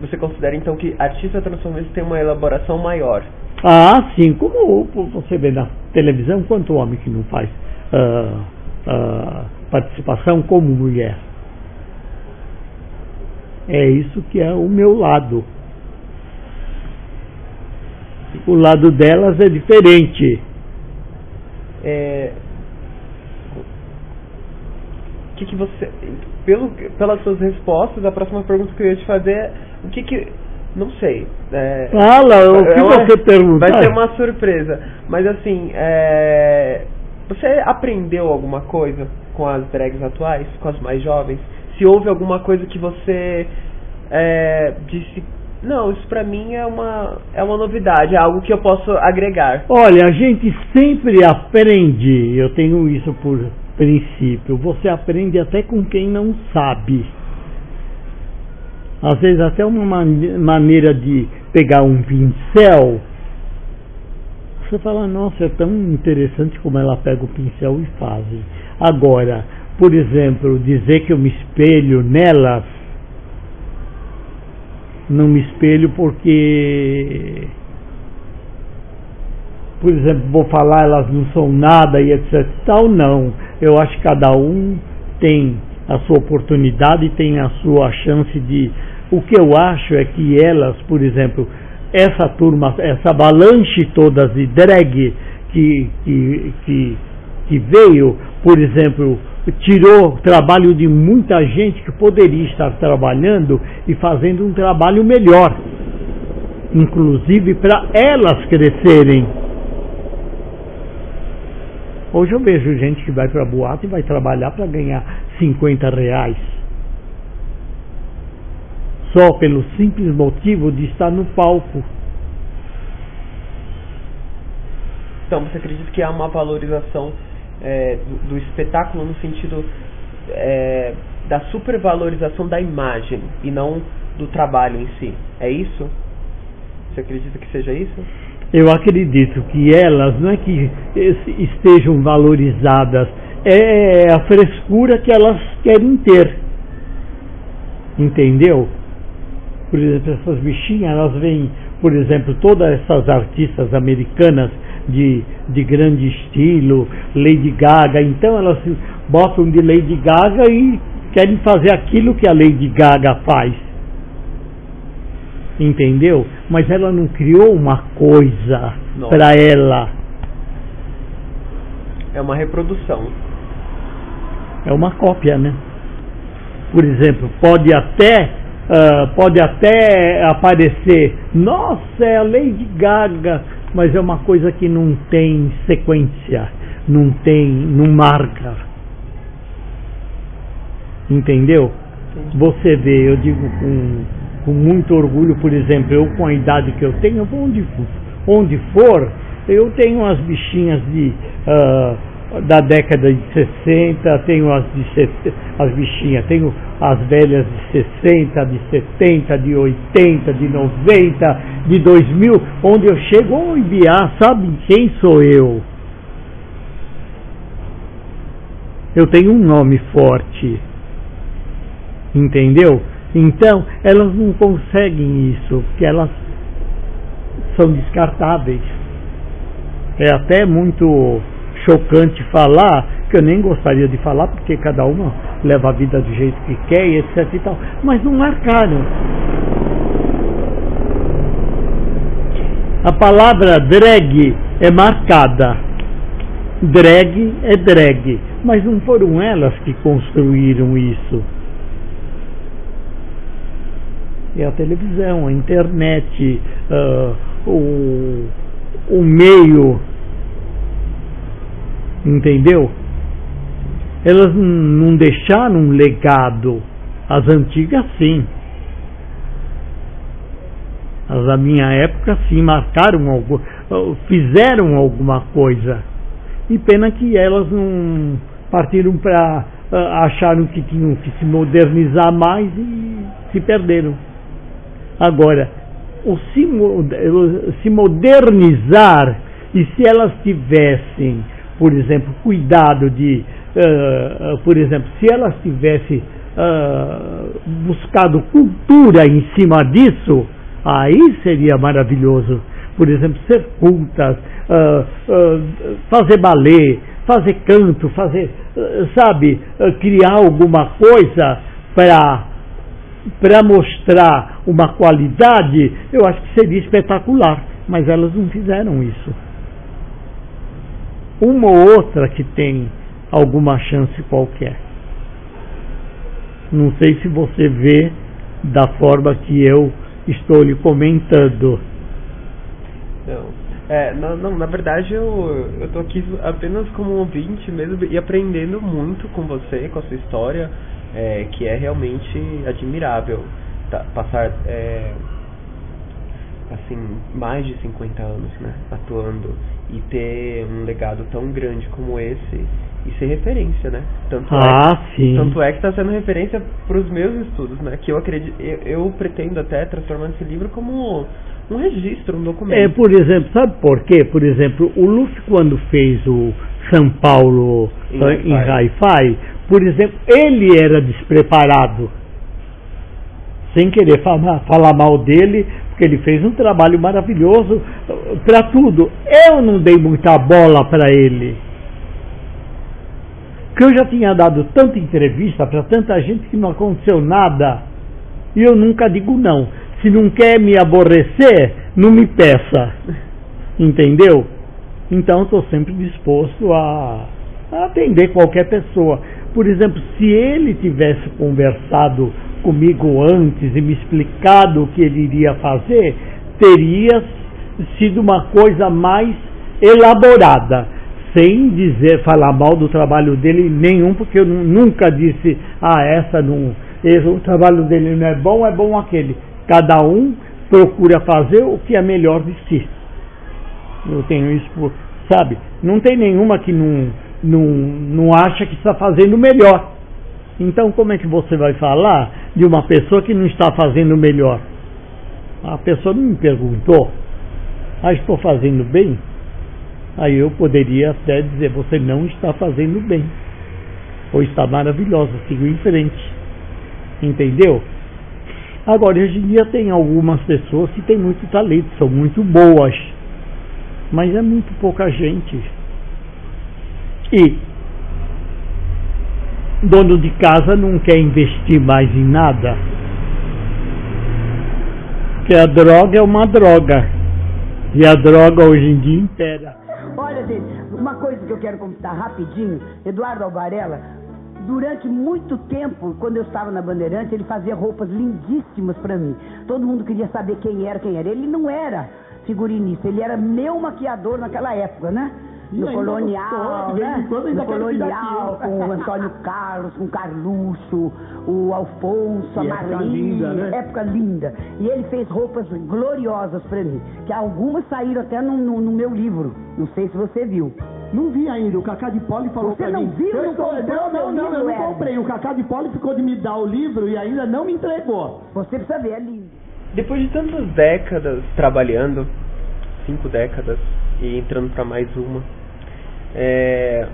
Você considera então que artista transformista tem uma elaboração maior? Ah, sim, como você vê na televisão, quanto homem que não faz uh, uh, participação como mulher. É isso que é o meu lado o lado delas é diferente. É... O que, que você. Pelo, pelas suas respostas, a próxima pergunta que eu ia te fazer é o que que. Não sei. É, Fala, o que você pergunta? Vai ser uma surpresa. Mas assim, é, você aprendeu alguma coisa com as drags atuais, com as mais jovens? Se houve alguma coisa que você é, disse não, isso para mim é uma, é uma novidade, é algo que eu posso agregar. Olha, a gente sempre aprende, eu tenho isso por princípio, você aprende até com quem não sabe. Às vezes até uma man maneira de pegar um pincel, você fala, nossa, é tão interessante como ela pega o pincel e faz. Agora, por exemplo, dizer que eu me espelho nelas, não me espelho porque, por exemplo, vou falar elas não são nada e etc. Tal, não. Eu acho que cada um tem a sua oportunidade, tem a sua chance de. O que eu acho é que elas, por exemplo, essa turma, essa avalanche toda de drag que, que, que, que veio, por exemplo, tirou trabalho de muita gente que poderia estar trabalhando e fazendo um trabalho melhor, inclusive para elas crescerem. Hoje eu vejo gente que vai para boate e vai trabalhar para ganhar 50 reais. Só pelo simples motivo de estar no palco. Então você acredita que há uma valorização é, do, do, espetáculo no sentido é, da supervalorização da imagem e não do trabalho em si. É isso? Você acredita que seja isso? Eu acredito que elas não é que estejam valorizadas, é a frescura que elas querem ter. Entendeu? Por exemplo, essas bichinhas, elas vêm, por exemplo, todas essas artistas americanas de, de grande estilo, Lady Gaga. Então elas botam de Lady Gaga e querem fazer aquilo que a Lady Gaga faz. Entendeu? Mas ela não criou uma coisa para ela. É uma reprodução. É uma cópia, né? Por exemplo, pode até uh, pode até aparecer, nossa, é a Lady Gaga, mas é uma coisa que não tem sequência, não tem, não marca. Entendeu? Você vê, eu digo com, com muito orgulho, por exemplo, eu com a idade que eu tenho, onde, onde for, eu tenho as bichinhas de uh, da década de 60, tenho as, de, as bichinhas, tenho as velhas de 60, de 70, de 80, de 90, de 2000, onde eu chego, oi Biá, sabe quem sou eu? Eu tenho um nome forte, entendeu? Então, elas não conseguem isso, porque elas são descartáveis. É até muito chocante falar, que eu nem gostaria de falar, porque cada uma leva a vida do jeito que quer e etc e tal, mas não marcaram. A palavra drag é marcada. Drag é drag, mas não foram elas que construíram isso. É a televisão, a internet, uh, o, o meio Entendeu? Elas não deixaram um legado. As antigas, sim. As da minha época, sim, marcaram algo, fizeram alguma coisa. E pena que elas não partiram para. acharam que tinham que se modernizar mais e se perderam. Agora, o se, se modernizar, e se elas tivessem por exemplo, cuidado de, uh, por exemplo, se elas tivessem uh, buscado cultura em cima disso, aí seria maravilhoso. Por exemplo, ser cultas, uh, fazer balé, fazer canto, fazer, sabe, criar alguma coisa para para mostrar uma qualidade, eu acho que seria espetacular, mas elas não fizeram isso uma ou outra que tem alguma chance qualquer. Não sei se você vê da forma que eu estou lhe comentando. Não, é, não, não na verdade eu estou aqui apenas como ouvinte mesmo e aprendendo muito com você, com a sua história, é, que é realmente admirável tá, passar é, assim mais de 50 anos né, atuando e ter um legado tão grande como esse e ser referência, né? Tanto ah, é, sim. Tanto é que está sendo referência para os meus estudos, né? Que eu acredito, eu, eu, pretendo até transformar esse livro como um registro, um documento. É, por exemplo, sabe por quê? Por exemplo, o Luffy quando fez o São Paulo em, em Hi-Fi, por exemplo, ele era despreparado. Sem querer falar, falar mal dele, porque ele fez um trabalho maravilhoso para tudo. Eu não dei muita bola para ele. Que eu já tinha dado tanta entrevista para tanta gente que não aconteceu nada. E eu nunca digo não. Se não quer me aborrecer, não me peça. Entendeu? Então estou sempre disposto a, a atender qualquer pessoa. Por exemplo, se ele tivesse conversado comigo antes e me explicado o que ele iria fazer, teria sido uma coisa mais elaborada, sem dizer falar mal do trabalho dele nenhum, porque eu nunca disse, ah, essa não, esse, o trabalho dele não é bom, é bom aquele. Cada um procura fazer o que é melhor de si. Eu tenho isso, sabe? Não tem nenhuma que não, não, não acha que está fazendo melhor. Então, como é que você vai falar de uma pessoa que não está fazendo melhor? A pessoa não me perguntou, ah, estou fazendo bem? Aí eu poderia até dizer, você não está fazendo bem. Ou está maravilhosa, sigo em frente. Entendeu? Agora, hoje em dia tem algumas pessoas que têm muito talento, são muito boas. Mas é muito pouca gente. E dono de casa não quer investir mais em nada. Porque a droga é uma droga. E a droga hoje em dia impera. Olha, gente, uma coisa que eu quero comentar rapidinho, Eduardo Alvarella, durante muito tempo, quando eu estava na Bandeirante, ele fazia roupas lindíssimas para mim. Todo mundo queria saber quem era, quem era. Ele não era figurinista, ele era meu maquiador naquela época, né? No colonial, né? No colonial, com o Antônio Carlos, com o Carluxo, o Alfonso, a Marlene. Linda, né? Época linda. E ele fez roupas gloriosas para mim, que algumas saíram até no, no, no meu livro. Não sei se você viu. Não vi ainda, o Cacá de Poli falou Você pra não mim. viu? Eu Não comprou não, não, eu não comprei. O Cacá de Poli ficou de me dar o livro e ainda não me entregou. Você precisa ver, é lindo. Depois de tantas décadas trabalhando, cinco décadas e entrando para mais uma, é,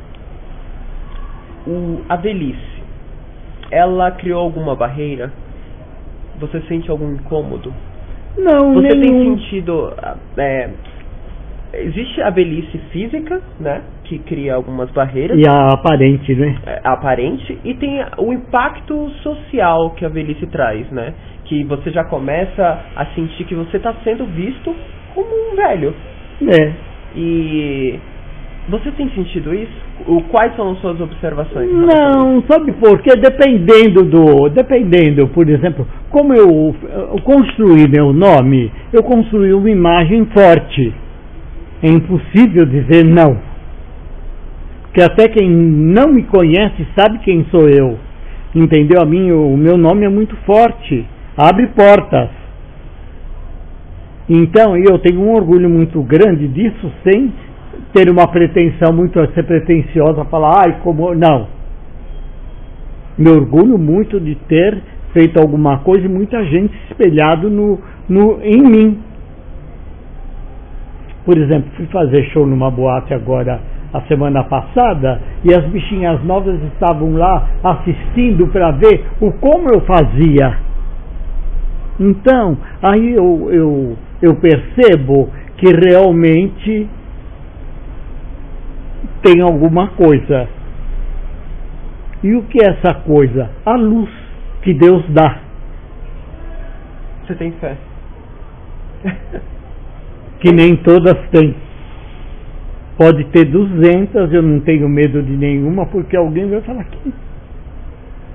o, a velhice, ela criou alguma barreira? Você sente algum incômodo? Não, Você tem nenhum. sentido. é, existe a velhice física, né? Que cria algumas barreiras. E a aparente, né? é, aparente e tem o impacto social que a velhice traz, né? Que você já começa a sentir que você está sendo visto como um velho. É. E você tem sentido isso? O, quais são as suas observações? Não, sabe por quê? Dependendo do. Dependendo, por exemplo, como eu, eu construí meu nome, eu construí uma imagem forte. É impossível dizer não. Porque até quem não me conhece sabe quem sou eu. Entendeu? A mim, o meu nome é muito forte. Abre portas. Então, eu tenho um orgulho muito grande disso, sem ter uma pretensão muito ser pretensiosa, falar, ai, como. Não. Me orgulho muito de ter feito alguma coisa e muita gente espelhado no, no, em mim. Por exemplo, fui fazer show numa boate agora a semana passada e as bichinhas novas estavam lá assistindo para ver o como eu fazia. Então, aí eu, eu, eu percebo que realmente tem alguma coisa. E o que é essa coisa? A luz que Deus dá. Você tem fé? que nem todas têm. Pode ter 200, eu não tenho medo de nenhuma, porque alguém vai falar: quem,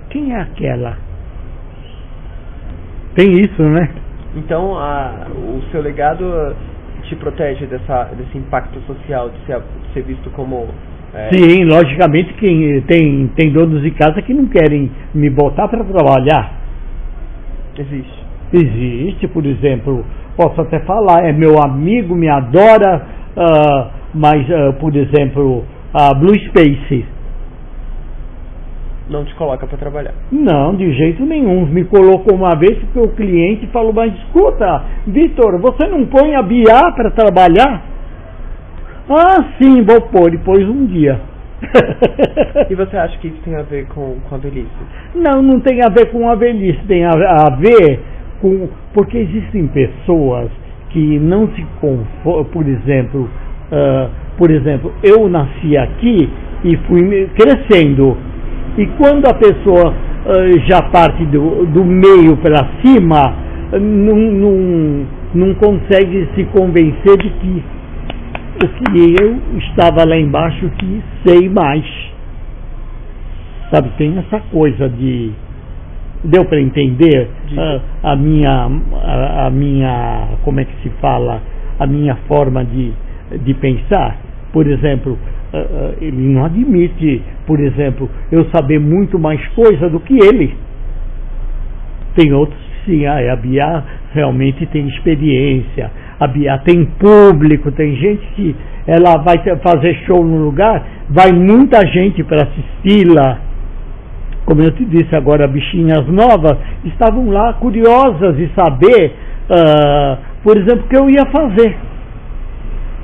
quem é aquela? Tem isso, né? Então, a, o seu legado te protege dessa, desse impacto social, de ser, de ser visto como. é, Sim, logicamente quem tem, tem donos de casa que não querem me botar para trabalhar. Existe. Existe, por exemplo, posso até falar, é meu amigo, me adora, ah, mas, ah, por exemplo, a Blue Space. Não te coloca para trabalhar. Não, de jeito nenhum. Me colocou uma vez porque o cliente falou, mas escuta, Vitor, você não põe a BIA para trabalhar? Ah, sim, vou pôr, pôs um dia. E você acha que isso tem a ver com, com a velhice? Não, não tem a ver com a velhice, tem a, a ver com. Porque existem pessoas que não se conformam, por exemplo, ah, por exemplo, eu nasci aqui e fui crescendo. E quando a pessoa ah, já parte do, do meio para cima, não, não, não consegue se convencer de que o que eu estava lá embaixo que sei mais. Sabe, tem essa coisa de. Deu para entender De- Ah, a minha. A, a minha. Como é que se fala? A minha forma de, de pensar. Por exemplo, ele não admite, por exemplo, eu saber muito mais coisa do que ele. Tem outros que sim, ah, a Bia realmente tem experiência, a Bia tem público, tem gente que ela vai fazer show no lugar, vai muita gente para assisti-la. Como eu te disse agora, bichinhas novas estavam lá curiosas de saber, ah, por exemplo, o que eu ia fazer.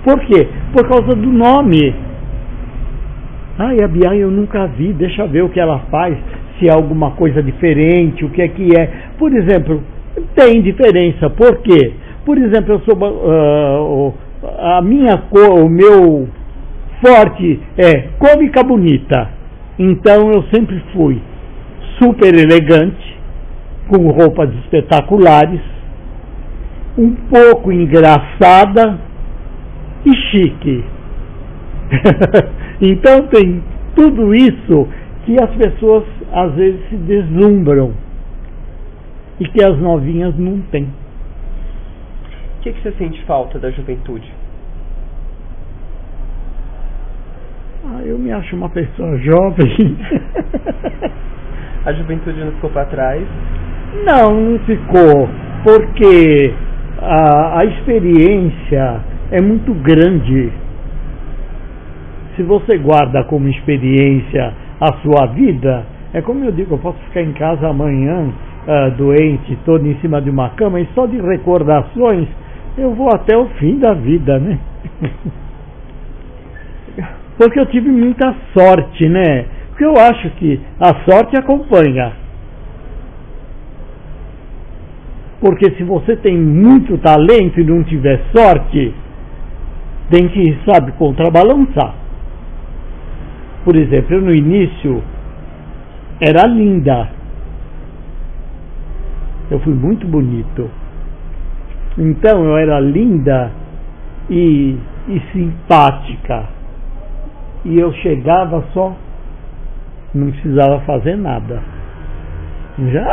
Por quê? Por causa do nome. Ai, a Bia eu nunca vi, deixa ver o que ela faz, se é alguma coisa diferente, o que é que é. Por exemplo, tem diferença, por quê? Por exemplo, eu sou ah, o- a minha cor, o meu forte é cômica bonita. Então eu sempre fui super elegante, com roupas espetaculares, um pouco engraçada e chique. então tem tudo isso que as pessoas às vezes se deslumbram e que as novinhas não têm. O que, que você sente falta da juventude? Ah, eu me acho uma pessoa jovem. A juventude não ficou para trás? Não, não ficou, porque a, a experiência é muito grande. Se você guarda como experiência a sua vida, é como eu digo, eu posso ficar em casa amanhã uh, doente, todo em cima de uma cama, e só de recordações eu vou até o fim da vida, né? Porque eu tive muita sorte, né? Porque eu acho que a sorte acompanha. Porque se você tem muito talento e não tiver sorte, tem que, sabe, contrabalançar. Por exemplo, eu no início era linda. Eu fui muito bonito. Então eu era linda e, e simpática e eu chegava só, não precisava fazer nada. Já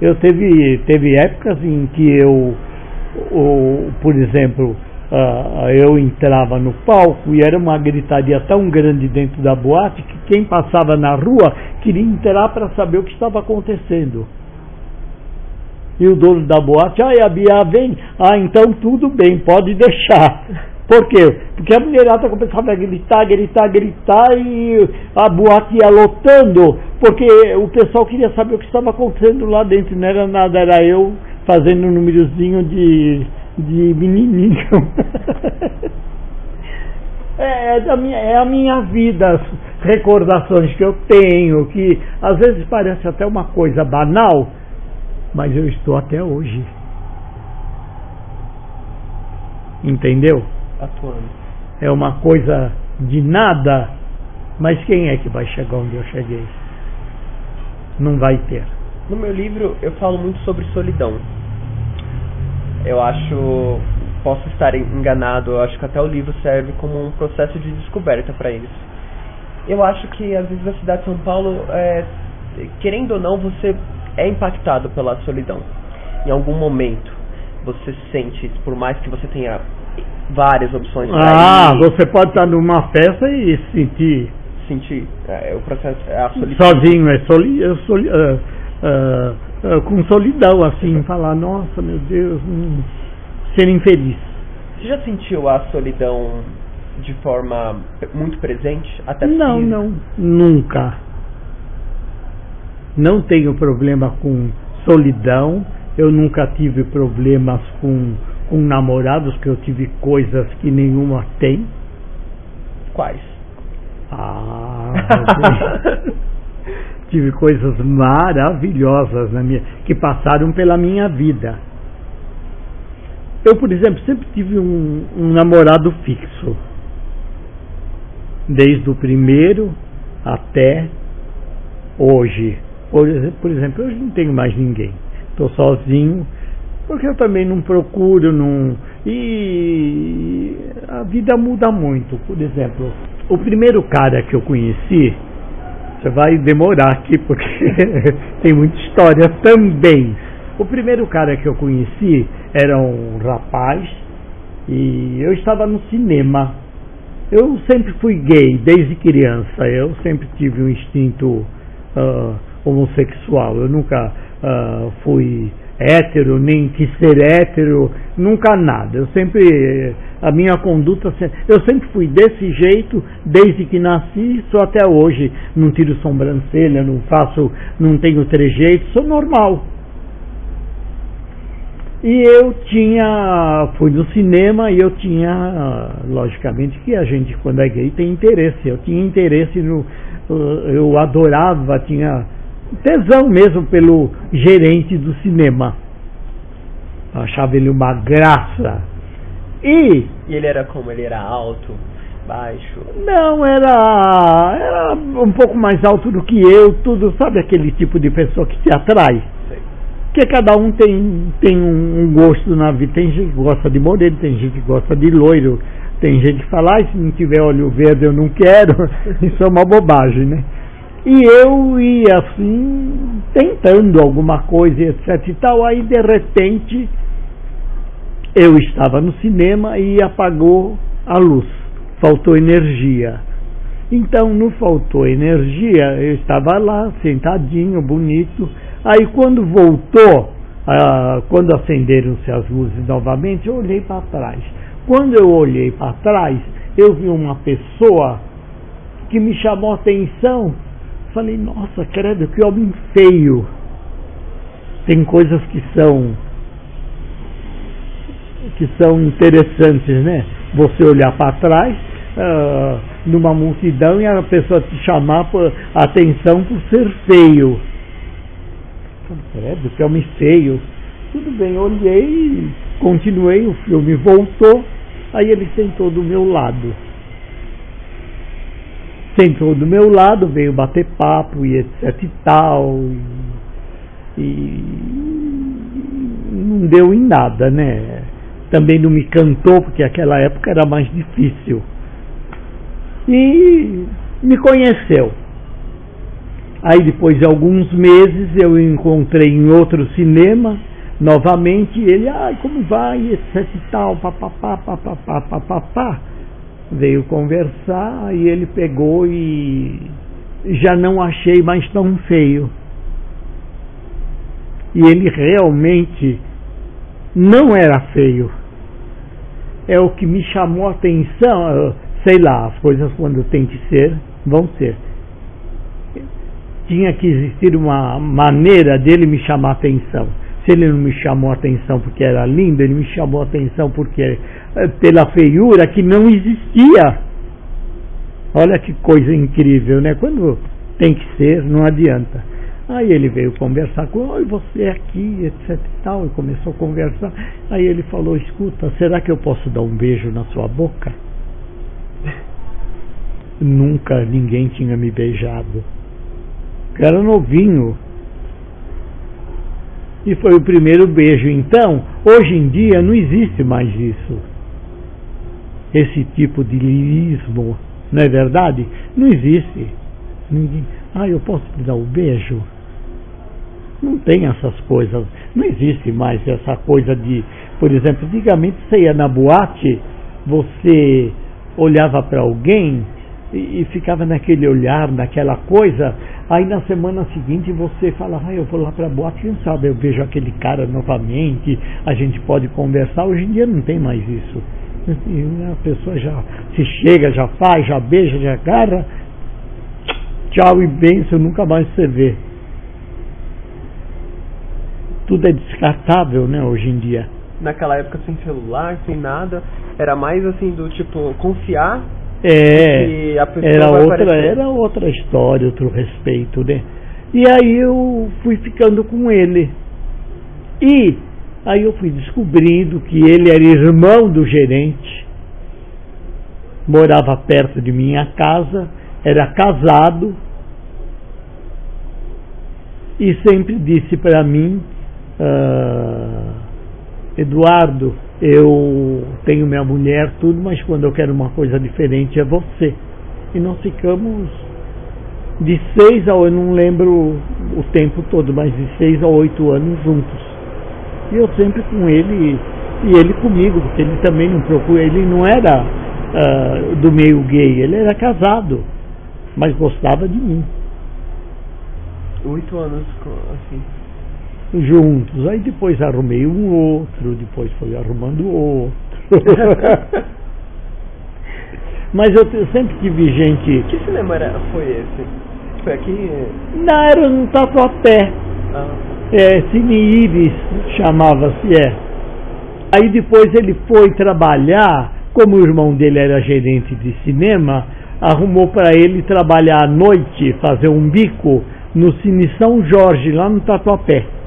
eu teve, teve épocas em que eu, por exemplo, uh, eu entrava no palco e era uma gritaria tão grande dentro da boate que quem passava na rua queria entrar para saber o que estava acontecendo. E o dono da boate, ah, a Bia vem, ah, então tudo bem, pode deixar. Por quê? Porque a mulherada começava a gritar, gritar, gritar e a boate ia lotando, porque o pessoal queria saber o que estava acontecendo lá dentro. Não era nada, era eu fazendo um númerozinho de, de menininho. é, é, da minha, é a minha vida, as recordações que eu tenho, que às vezes parece até uma coisa banal, mas eu estou até hoje. Entendeu? atuando. É uma coisa de nada, mas quem é que vai chegar onde eu cheguei? Não vai ter. No meu livro eu falo muito sobre solidão. Eu acho, posso estar enganado, eu acho que até o livro serve como um processo de descoberta para isso. Eu acho que às vezes a cidade de São Paulo, é, querendo ou não, você é impactado pela solidão. Em algum momento você sente, por mais que você tenha várias opções. Ah, você pode estar numa festa e sentir. Sentir. É, o processo é a solidão. Sozinho, é soli, é soli, uh, uh, uh, com solidão, assim, falar, nossa, meu Deus, hum, ser infeliz. Você já sentiu a solidão de forma muito presente? Até não, física? não, nunca. Não tenho problema com solidão, eu nunca tive problemas com com namorados que eu tive coisas que nenhuma tem. Quais? Ah, tive coisas maravilhosas na minha que passaram pela minha vida. Eu, por exemplo, sempre tive um, um namorado fixo. Desde o primeiro até hoje. Por, por exemplo, hoje não tenho mais ninguém. Estou sozinho porque eu também não procuro, não. E a vida muda muito. Por exemplo, o primeiro cara que eu conheci, você vai demorar aqui porque tem muita história também. O primeiro cara que eu conheci era um rapaz e eu estava no cinema. Eu sempre fui gay desde criança. Eu sempre tive um instinto uh, homossexual. Eu nunca uh, fui hétero, nem quis ser hétero, nunca nada. Eu sempre, a minha conduta, eu sempre fui desse jeito, desde que nasci, sou até hoje. Não tiro sobrancelha, não faço, não tenho trejeito, sou normal. E eu tinha, fui no cinema e eu tinha, logicamente que a gente quando é gay tem interesse. Eu tinha interesse no, eu adorava, tinha tesão mesmo pelo gerente do cinema. Eu achava ele uma graça. E, e ele era como? Ele era alto, baixo? Não, era, era um pouco mais alto do que eu, tudo, sabe aquele tipo de pessoa que te atrai? Porque cada um tem, tem um, um gosto na vida. Tem gente que gosta de moreno, tem gente que gosta de loiro, Tem gente que fala, ah, se não tiver olho verde eu não quero. Isso é uma bobagem, né? E eu ia assim, tentando alguma coisa, etc e tal. Aí, de repente, eu estava no cinema e apagou a luz. Faltou energia. Então, não faltou energia, eu estava lá, sentadinho, bonito. Aí, quando voltou, quando acenderam-se as luzes novamente, eu olhei para trás. Quando eu olhei para trás, eu vi uma pessoa que me chamou a atenção. Falei, nossa, credo, que homem feio. Tem coisas que são que são interessantes, né? Você olhar para trás uh, numa multidão e a pessoa te chamar por atenção por ser feio. Credo, que homem feio. Tudo bem, olhei, continuei, o filme voltou, aí ele sentou do meu lado. Sentou do meu lado, veio bater papo e etc e tal. E, e não deu em nada, né? Também não me cantou, porque aquela época era mais difícil. E me conheceu. Aí depois de alguns meses eu encontrei em outro cinema, novamente, ele, ah, como vai, etc e tal, papapá, papapá, papapá. Veio conversar e ele pegou e já não achei mais tão feio. E ele realmente não era feio. É o que me chamou a atenção, sei lá, as coisas quando tem que ser, vão ser tinha que existir uma maneira dele me chamar atenção. Se ele não me chamou atenção porque era lindo, ele me chamou atenção porque pela feiura que não existia. Olha que coisa incrível, né? Quando tem que ser, não adianta. Aí ele veio conversar com, oi, você é aqui, etc e tal, e começou a conversar. Aí ele falou, escuta, será que eu posso dar um beijo na sua boca? Nunca ninguém tinha me beijado era novinho. E foi o primeiro beijo. Então, hoje em dia não existe mais isso. Esse tipo de lirismo, não é verdade? Não existe. Ninguém, ah, eu posso te dar um beijo? Não tem essas coisas. Não existe mais essa coisa de, por exemplo, antigamente você ia na boate, você olhava para alguém e, e, ficava naquele olhar, naquela coisa, aí na semana seguinte você fala, ah, eu vou lá para a boate, quem sabe eu vejo aquele cara novamente, a gente pode conversar. Hoje em dia não tem mais isso. E a pessoa já se chega, já faz, já beija, já agarra, tchau e benção, nunca mais você vê. Tudo é descartável, né, hoje em dia. Naquela época sem celular, sem nada, era mais assim do tipo confiar é, era outra, era outra história, outro respeito, né? E aí eu fui ficando com ele. E aí eu fui descobrindo que ele era irmão do gerente, morava perto de minha casa, era casado e sempre disse para mim, uh, Eduardo, eu tenho minha mulher, tudo, mas quando eu quero uma coisa diferente é você. E nós ficamos de seis a eu não lembro o tempo todo, mas de seis a oito anos juntos. E eu sempre com ele e ele comigo, porque ele também não procura, ele não era uh, do meio gay, ele era casado, mas gostava de mim. Oito anos assim juntos. Aí depois arrumei um outro, depois fui arrumando outro. Mas eu sempre tive gente. Que cinema era, foi esse? Foi aqui? Não, era no Tatuapé. Ah. É, Cine Iris chamava-se, é. Aí depois ele foi trabalhar, como o irmão dele era gerente de cinema, arrumou para ele trabalhar à noite, fazer um bico no Cine São Jorge, lá no Tatuapé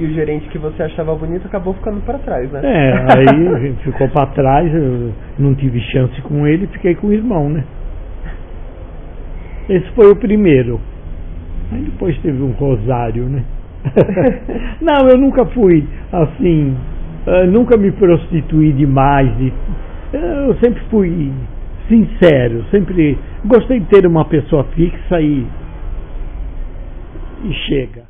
e o gerente que você achava bonito acabou ficando para trás, né? É, aí ficou para trás, eu não tive chance com ele, fiquei com o irmão, né? Esse foi o primeiro. Aí depois teve um rosário, né? não, eu nunca fui assim uh, nunca me prostituí demais. E, uh, eu sempre fui sincero, sempre gostei de ter uma pessoa fixa e, e chega.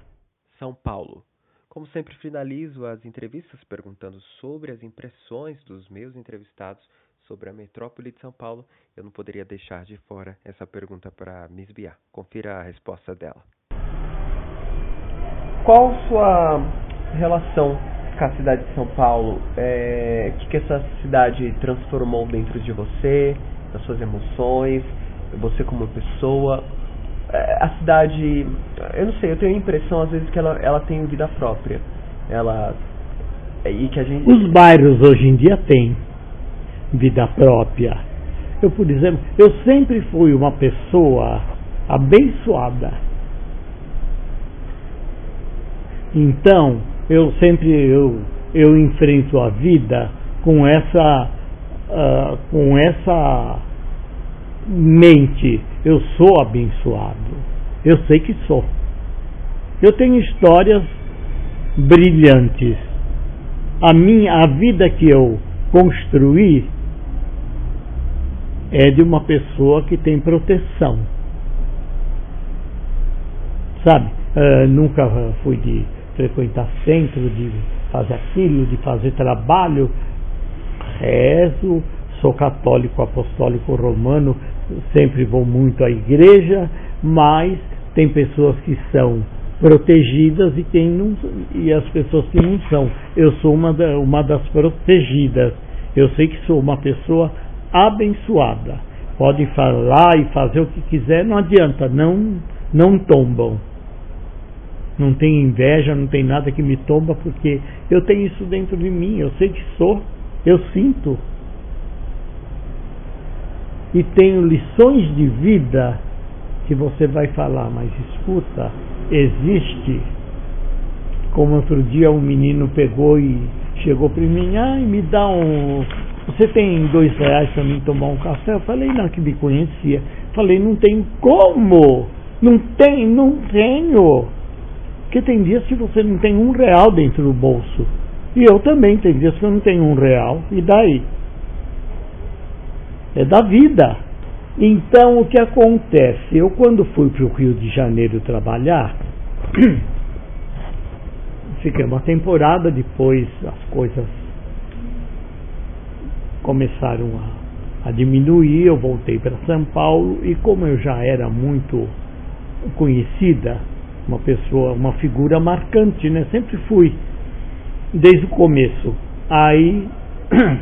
São Paulo. Como sempre, finalizo as entrevistas perguntando sobre as impressões dos meus entrevistados sobre a metrópole de São Paulo. Eu não poderia deixar de fora essa pergunta para Miss Bia. Confira a resposta dela. Qual sua relação com a cidade de São Paulo? É, o que, que essa cidade transformou dentro de você, das suas emoções, você como pessoa? É, a cidade, eu não sei, eu tenho a impressão às vezes que ela, ela tem vida própria. Ela e que a gente Os bairros hoje em dia têm vida própria. Eu, por exemplo, eu sempre fui uma pessoa abençoada. Então, eu sempre eu, eu enfrento a vida com essa uh, com essa mente. Eu sou abençoado. Eu sei que sou. Eu tenho histórias brilhantes. A minha a vida que eu construí é de uma pessoa que tem proteção. Sabe? Uh, nunca fui de frequentar centro, de fazer aquilo, de fazer trabalho. Rezo, sou católico apostólico romano, sempre vou muito à igreja, mas tem pessoas que são protegidas e, quem não, e as pessoas que não são. Eu sou uma, da, uma das protegidas. Eu sei que sou uma pessoa abençoada. Podem falar e fazer o que quiser, não adianta, não, não tombam. Não tem inveja, não tem nada que me tomba, porque eu tenho isso dentro de mim, eu sei que sou, eu sinto. E tenho lições de vida que você vai falar, mas escuta, existe. Como outro dia um menino pegou e chegou para mim, ai, me dá um, você tem dois reais para mim tomar um café? Eu falei, não, que me conhecia. Falei, não tem como. Não tem, não tenho. Porque tem dias que você não tem um real dentro do bolso. E eu também, tem dias que eu não tenho um real. E daí? É da vida. Então, o que acontece? Eu, quando fui para o Rio de Janeiro trabalhar, fiquei uma temporada, depois as coisas começaram a, a diminuir, eu voltei para São Paulo e como eu já era muito conhecida, uma pessoa, uma figura marcante, né? Sempre fui, desde o começo. Aí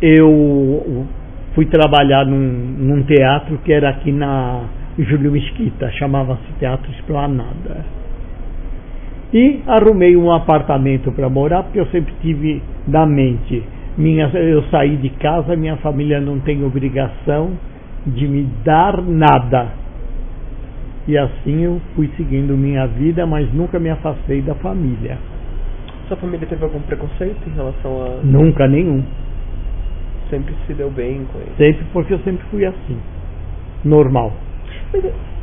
eu fui trabalhar num, num teatro que era aqui na Júlio Mesquita, chamava-se Teatro Esplanada. E arrumei um apartamento para morar, porque eu sempre tive na mente minha, eu saí de casa, minha família não tem obrigação de me dar nada. E assim eu fui seguindo minha vida, mas nunca me afastei da família. Sua família teve algum preconceito em relação a. Nunca nenhum. Sempre se deu bem com ele? Sempre, porque eu sempre fui assim. Normal.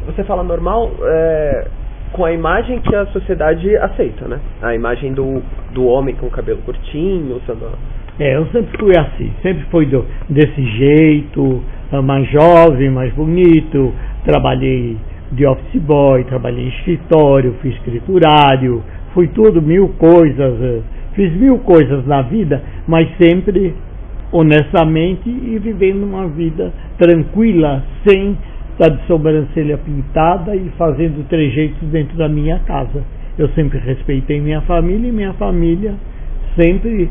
Você fala normal é, com a imagem que a sociedade aceita, né? A imagem do, do homem com o cabelo curtinho, usando é, eu sempre fui assim, sempre fui do, desse jeito, mais jovem, mais bonito. Trabalhei de office boy, trabalhei em escritório, fui escriturário, fui tudo, mil coisas, eh, fiz mil coisas na vida, mas sempre honestamente e vivendo uma vida tranquila, sem estar de sobrancelha pintada e fazendo trejeitos dentro da minha casa. Eu sempre respeitei minha família e minha família sempre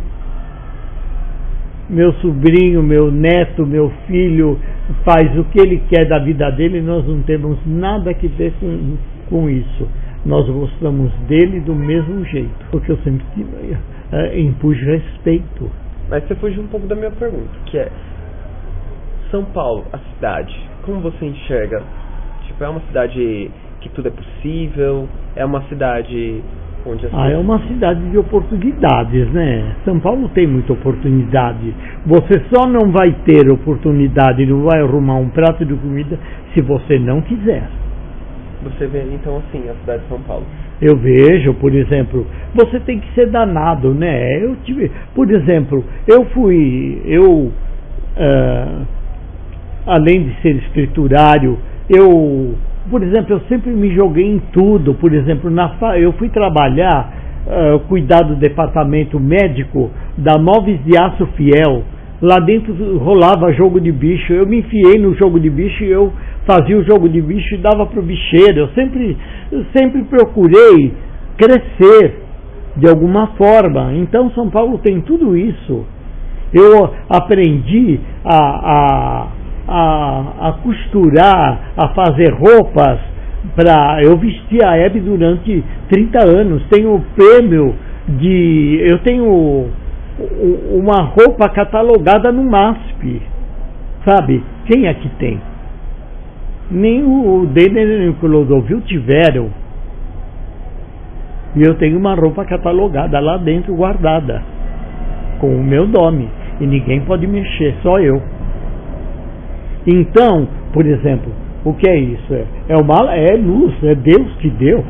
meu sobrinho, meu neto, meu filho faz o que ele quer da vida dele, nós não temos nada que ver com, com isso. Nós gostamos dele do mesmo jeito, porque eu sempre uh, impus respeito. Mas você fugiu um pouco da minha pergunta, que é São Paulo, a cidade, como você enxerga? Tipo, é uma cidade que tudo é possível? É uma cidade ah, é uma cidade de oportunidades, né? São Paulo tem muita oportunidade. Você só não vai ter oportunidade, não vai arrumar um prato de comida se você não quiser. Você vê então assim a cidade de São Paulo. Eu vejo, por exemplo, você tem que ser danado, né? Eu tive, por exemplo, eu fui, eu, uh, além de ser escriturário, eu, por exemplo, eu sempre me joguei em tudo. Por exemplo, na, eu fui trabalhar, uh, cuidar do departamento médico da Móveis de Aço Fiel. Lá dentro rolava jogo de bicho. Eu me enfiei no jogo de bicho e eu fazia o jogo de bicho e dava para o bicheiro. Eu sempre, sempre procurei crescer de alguma forma. Então São Paulo tem tudo isso. Eu aprendi a, a, a, a costurar, a fazer roupas para. Eu vesti a Hebe durante 30 anos. Tenho prêmio de. Eu tenho uma roupa catalogada no MASP. Sabe? Quem é que tem? nem o Denner nem o Clodovil tiveram. E eu tenho uma roupa catalogada lá dentro, guardada, com o meu nome. E ninguém pode mexer, só eu. Então, por exemplo, o que é isso? É, é, uma, é luz, é Deus que deu.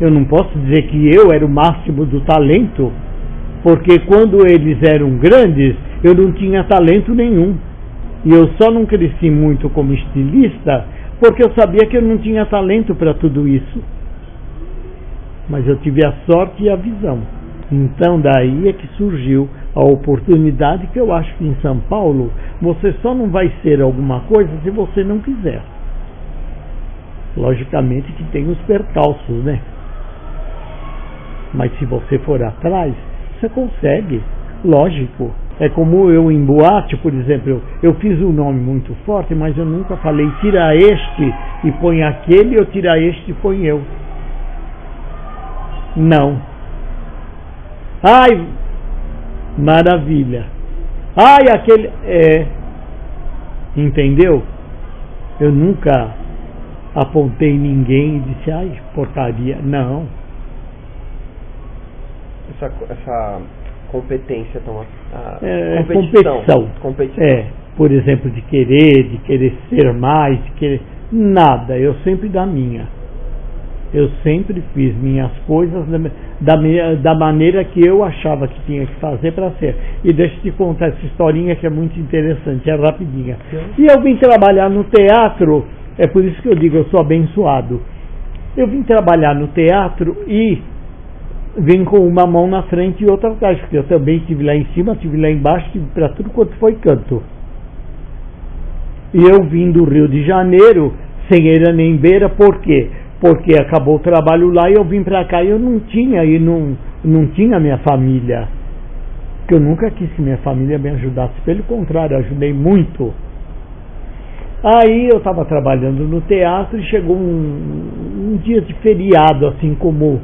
Eu não posso dizer que eu era o máximo do talento, porque quando eles eram grandes, eu não tinha talento nenhum. E eu só não cresci muito como estilista porque eu sabia que eu não tinha talento para tudo isso. Mas eu tive a sorte e a visão. Então daí é que surgiu a oportunidade que eu acho que em São Paulo você só não vai ser alguma coisa se você não quiser. Logicamente que tem os percalços, né? Mas se você for atrás, você consegue, lógico. É como eu em boate, por exemplo, eu, eu fiz um nome muito forte, mas eu nunca falei tira este e põe aquele, ou tira este e põe eu. Não. Ai, maravilha. Ai, aquele. É. Entendeu? Eu nunca apontei ninguém e disse, ai, porcaria. Não. Essa, essa competência tão a, é, é, competição. competição. É, por exemplo, de querer, de querer ser mais, de querer nada. Eu sempre da minha. Eu sempre fiz minhas coisas da, da, maneira que eu achava que tinha que fazer para ser. E deixa eu te contar essa historinha que é muito interessante, é rapidinha. E eu vim trabalhar no teatro, é por isso que eu digo, eu sou abençoado. Eu vim trabalhar no teatro e vem com uma mão na frente e outra atrás, porque eu também estive lá em cima, estive lá embaixo, estive para tudo quanto foi canto. E eu vim do Rio de Janeiro, sem eira nem beira, por quê? Porque acabou o trabalho lá e eu vim para cá e eu não tinha, e não, não tinha minha família. Que eu nunca quis que minha família me ajudasse, pelo contrário, ajudei muito. Aí eu estava trabalhando no teatro e chegou um, um dia de feriado, assim como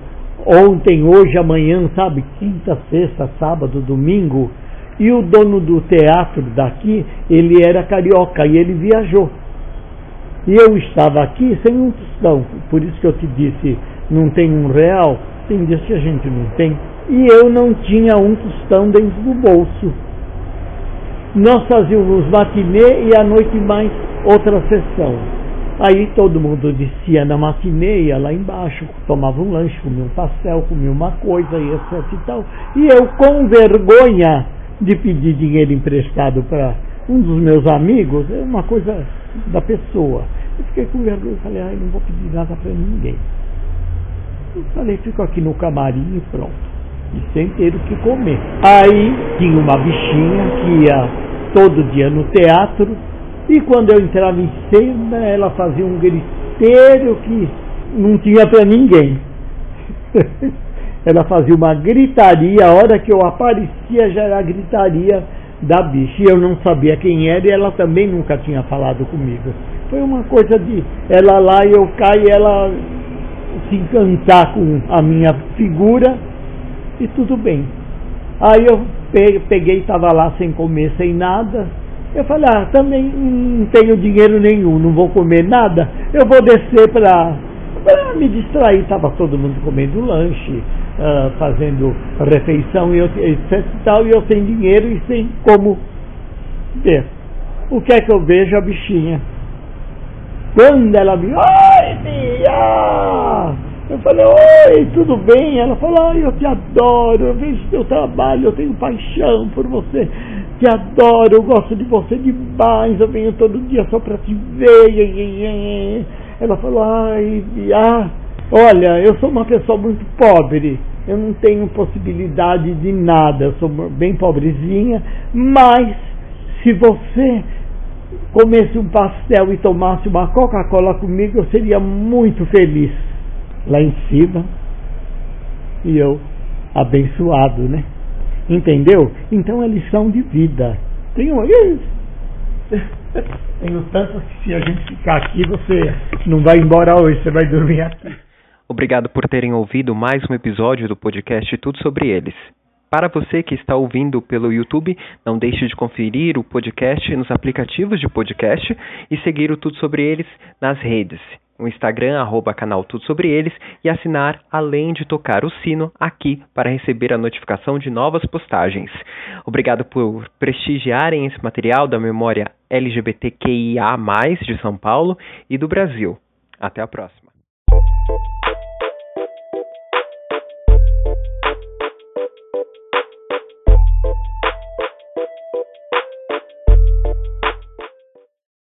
ontem, hoje, amanhã, sabe? Quinta, sexta, sábado, domingo. E o dono do teatro daqui, ele era carioca e ele viajou. E eu estava aqui sem um tostão. Por isso que eu te disse, não tem um real. Tem dias que a gente não tem. E eu não tinha um tostão dentro do bolso. Nós fazíamos matinê e à noite mais outra sessão. Aí todo mundo descia na matineia lá embaixo, tomava um lanche, comia um pastel, comia uma coisa e etc e tal. E eu, com vergonha de pedir dinheiro emprestado para um dos meus amigos, é uma coisa da pessoa. Eu fiquei com vergonha e falei, ai, não vou pedir nada para ninguém. Eu falei, fico aqui no camarim e pronto. E sem ter o que comer. Aí tinha uma bichinha que ia todo dia no teatro e quando eu entrava em cena, ela fazia um griteiro que não tinha para ninguém. ela fazia uma gritaria, a hora que eu aparecia já era gritaria da bicha. E eu não sabia quem era e ela também nunca tinha falado comigo. Foi uma coisa de ela lá e eu cá e ela se encantar com a minha figura e tudo bem. Aí eu peguei, estava lá sem comer, sem nada eu falei, ah, também não tenho dinheiro nenhum, não vou comer nada, eu vou descer para me distrair. Estava todo mundo comendo lanche, uh, fazendo refeição e etc e tal, e eu sem dinheiro e sem como ver. O que é que eu vejo? A bichinha. Quando ela me. Oi, Bia! Eu falei, oi, tudo bem? Ela falou, ai, eu te adoro, eu vejo teu trabalho, eu tenho paixão por você, te adoro, eu gosto de você demais, eu venho todo dia só para te ver. Ela falou, ai, ah, olha, eu sou uma pessoa muito pobre, eu não tenho possibilidade de nada, eu sou bem pobrezinha, mas se você comesse um pastel e tomasse uma Coca-Cola comigo, eu seria muito feliz lá em cima e eu abençoado, né? Entendeu? Então é lição de vida. Tenho Tenho tanto que se a gente ficar aqui, você não vai embora hoje, você vai dormir aqui. Obrigado por terem ouvido mais um episódio do podcast Tudo Sobre Eles. Para você que está ouvindo pelo YouTube, não deixe de conferir o podcast nos aplicativos de podcast e seguir o Tudo Sobre Eles nas redes o Instagram, arroba canal Tudo Sobre Eles, e assinar, além de tocar o sino aqui para receber a notificação de novas postagens. Obrigado por prestigiarem esse material da memória LGBTQIA+, de São Paulo e do Brasil. Até a próxima.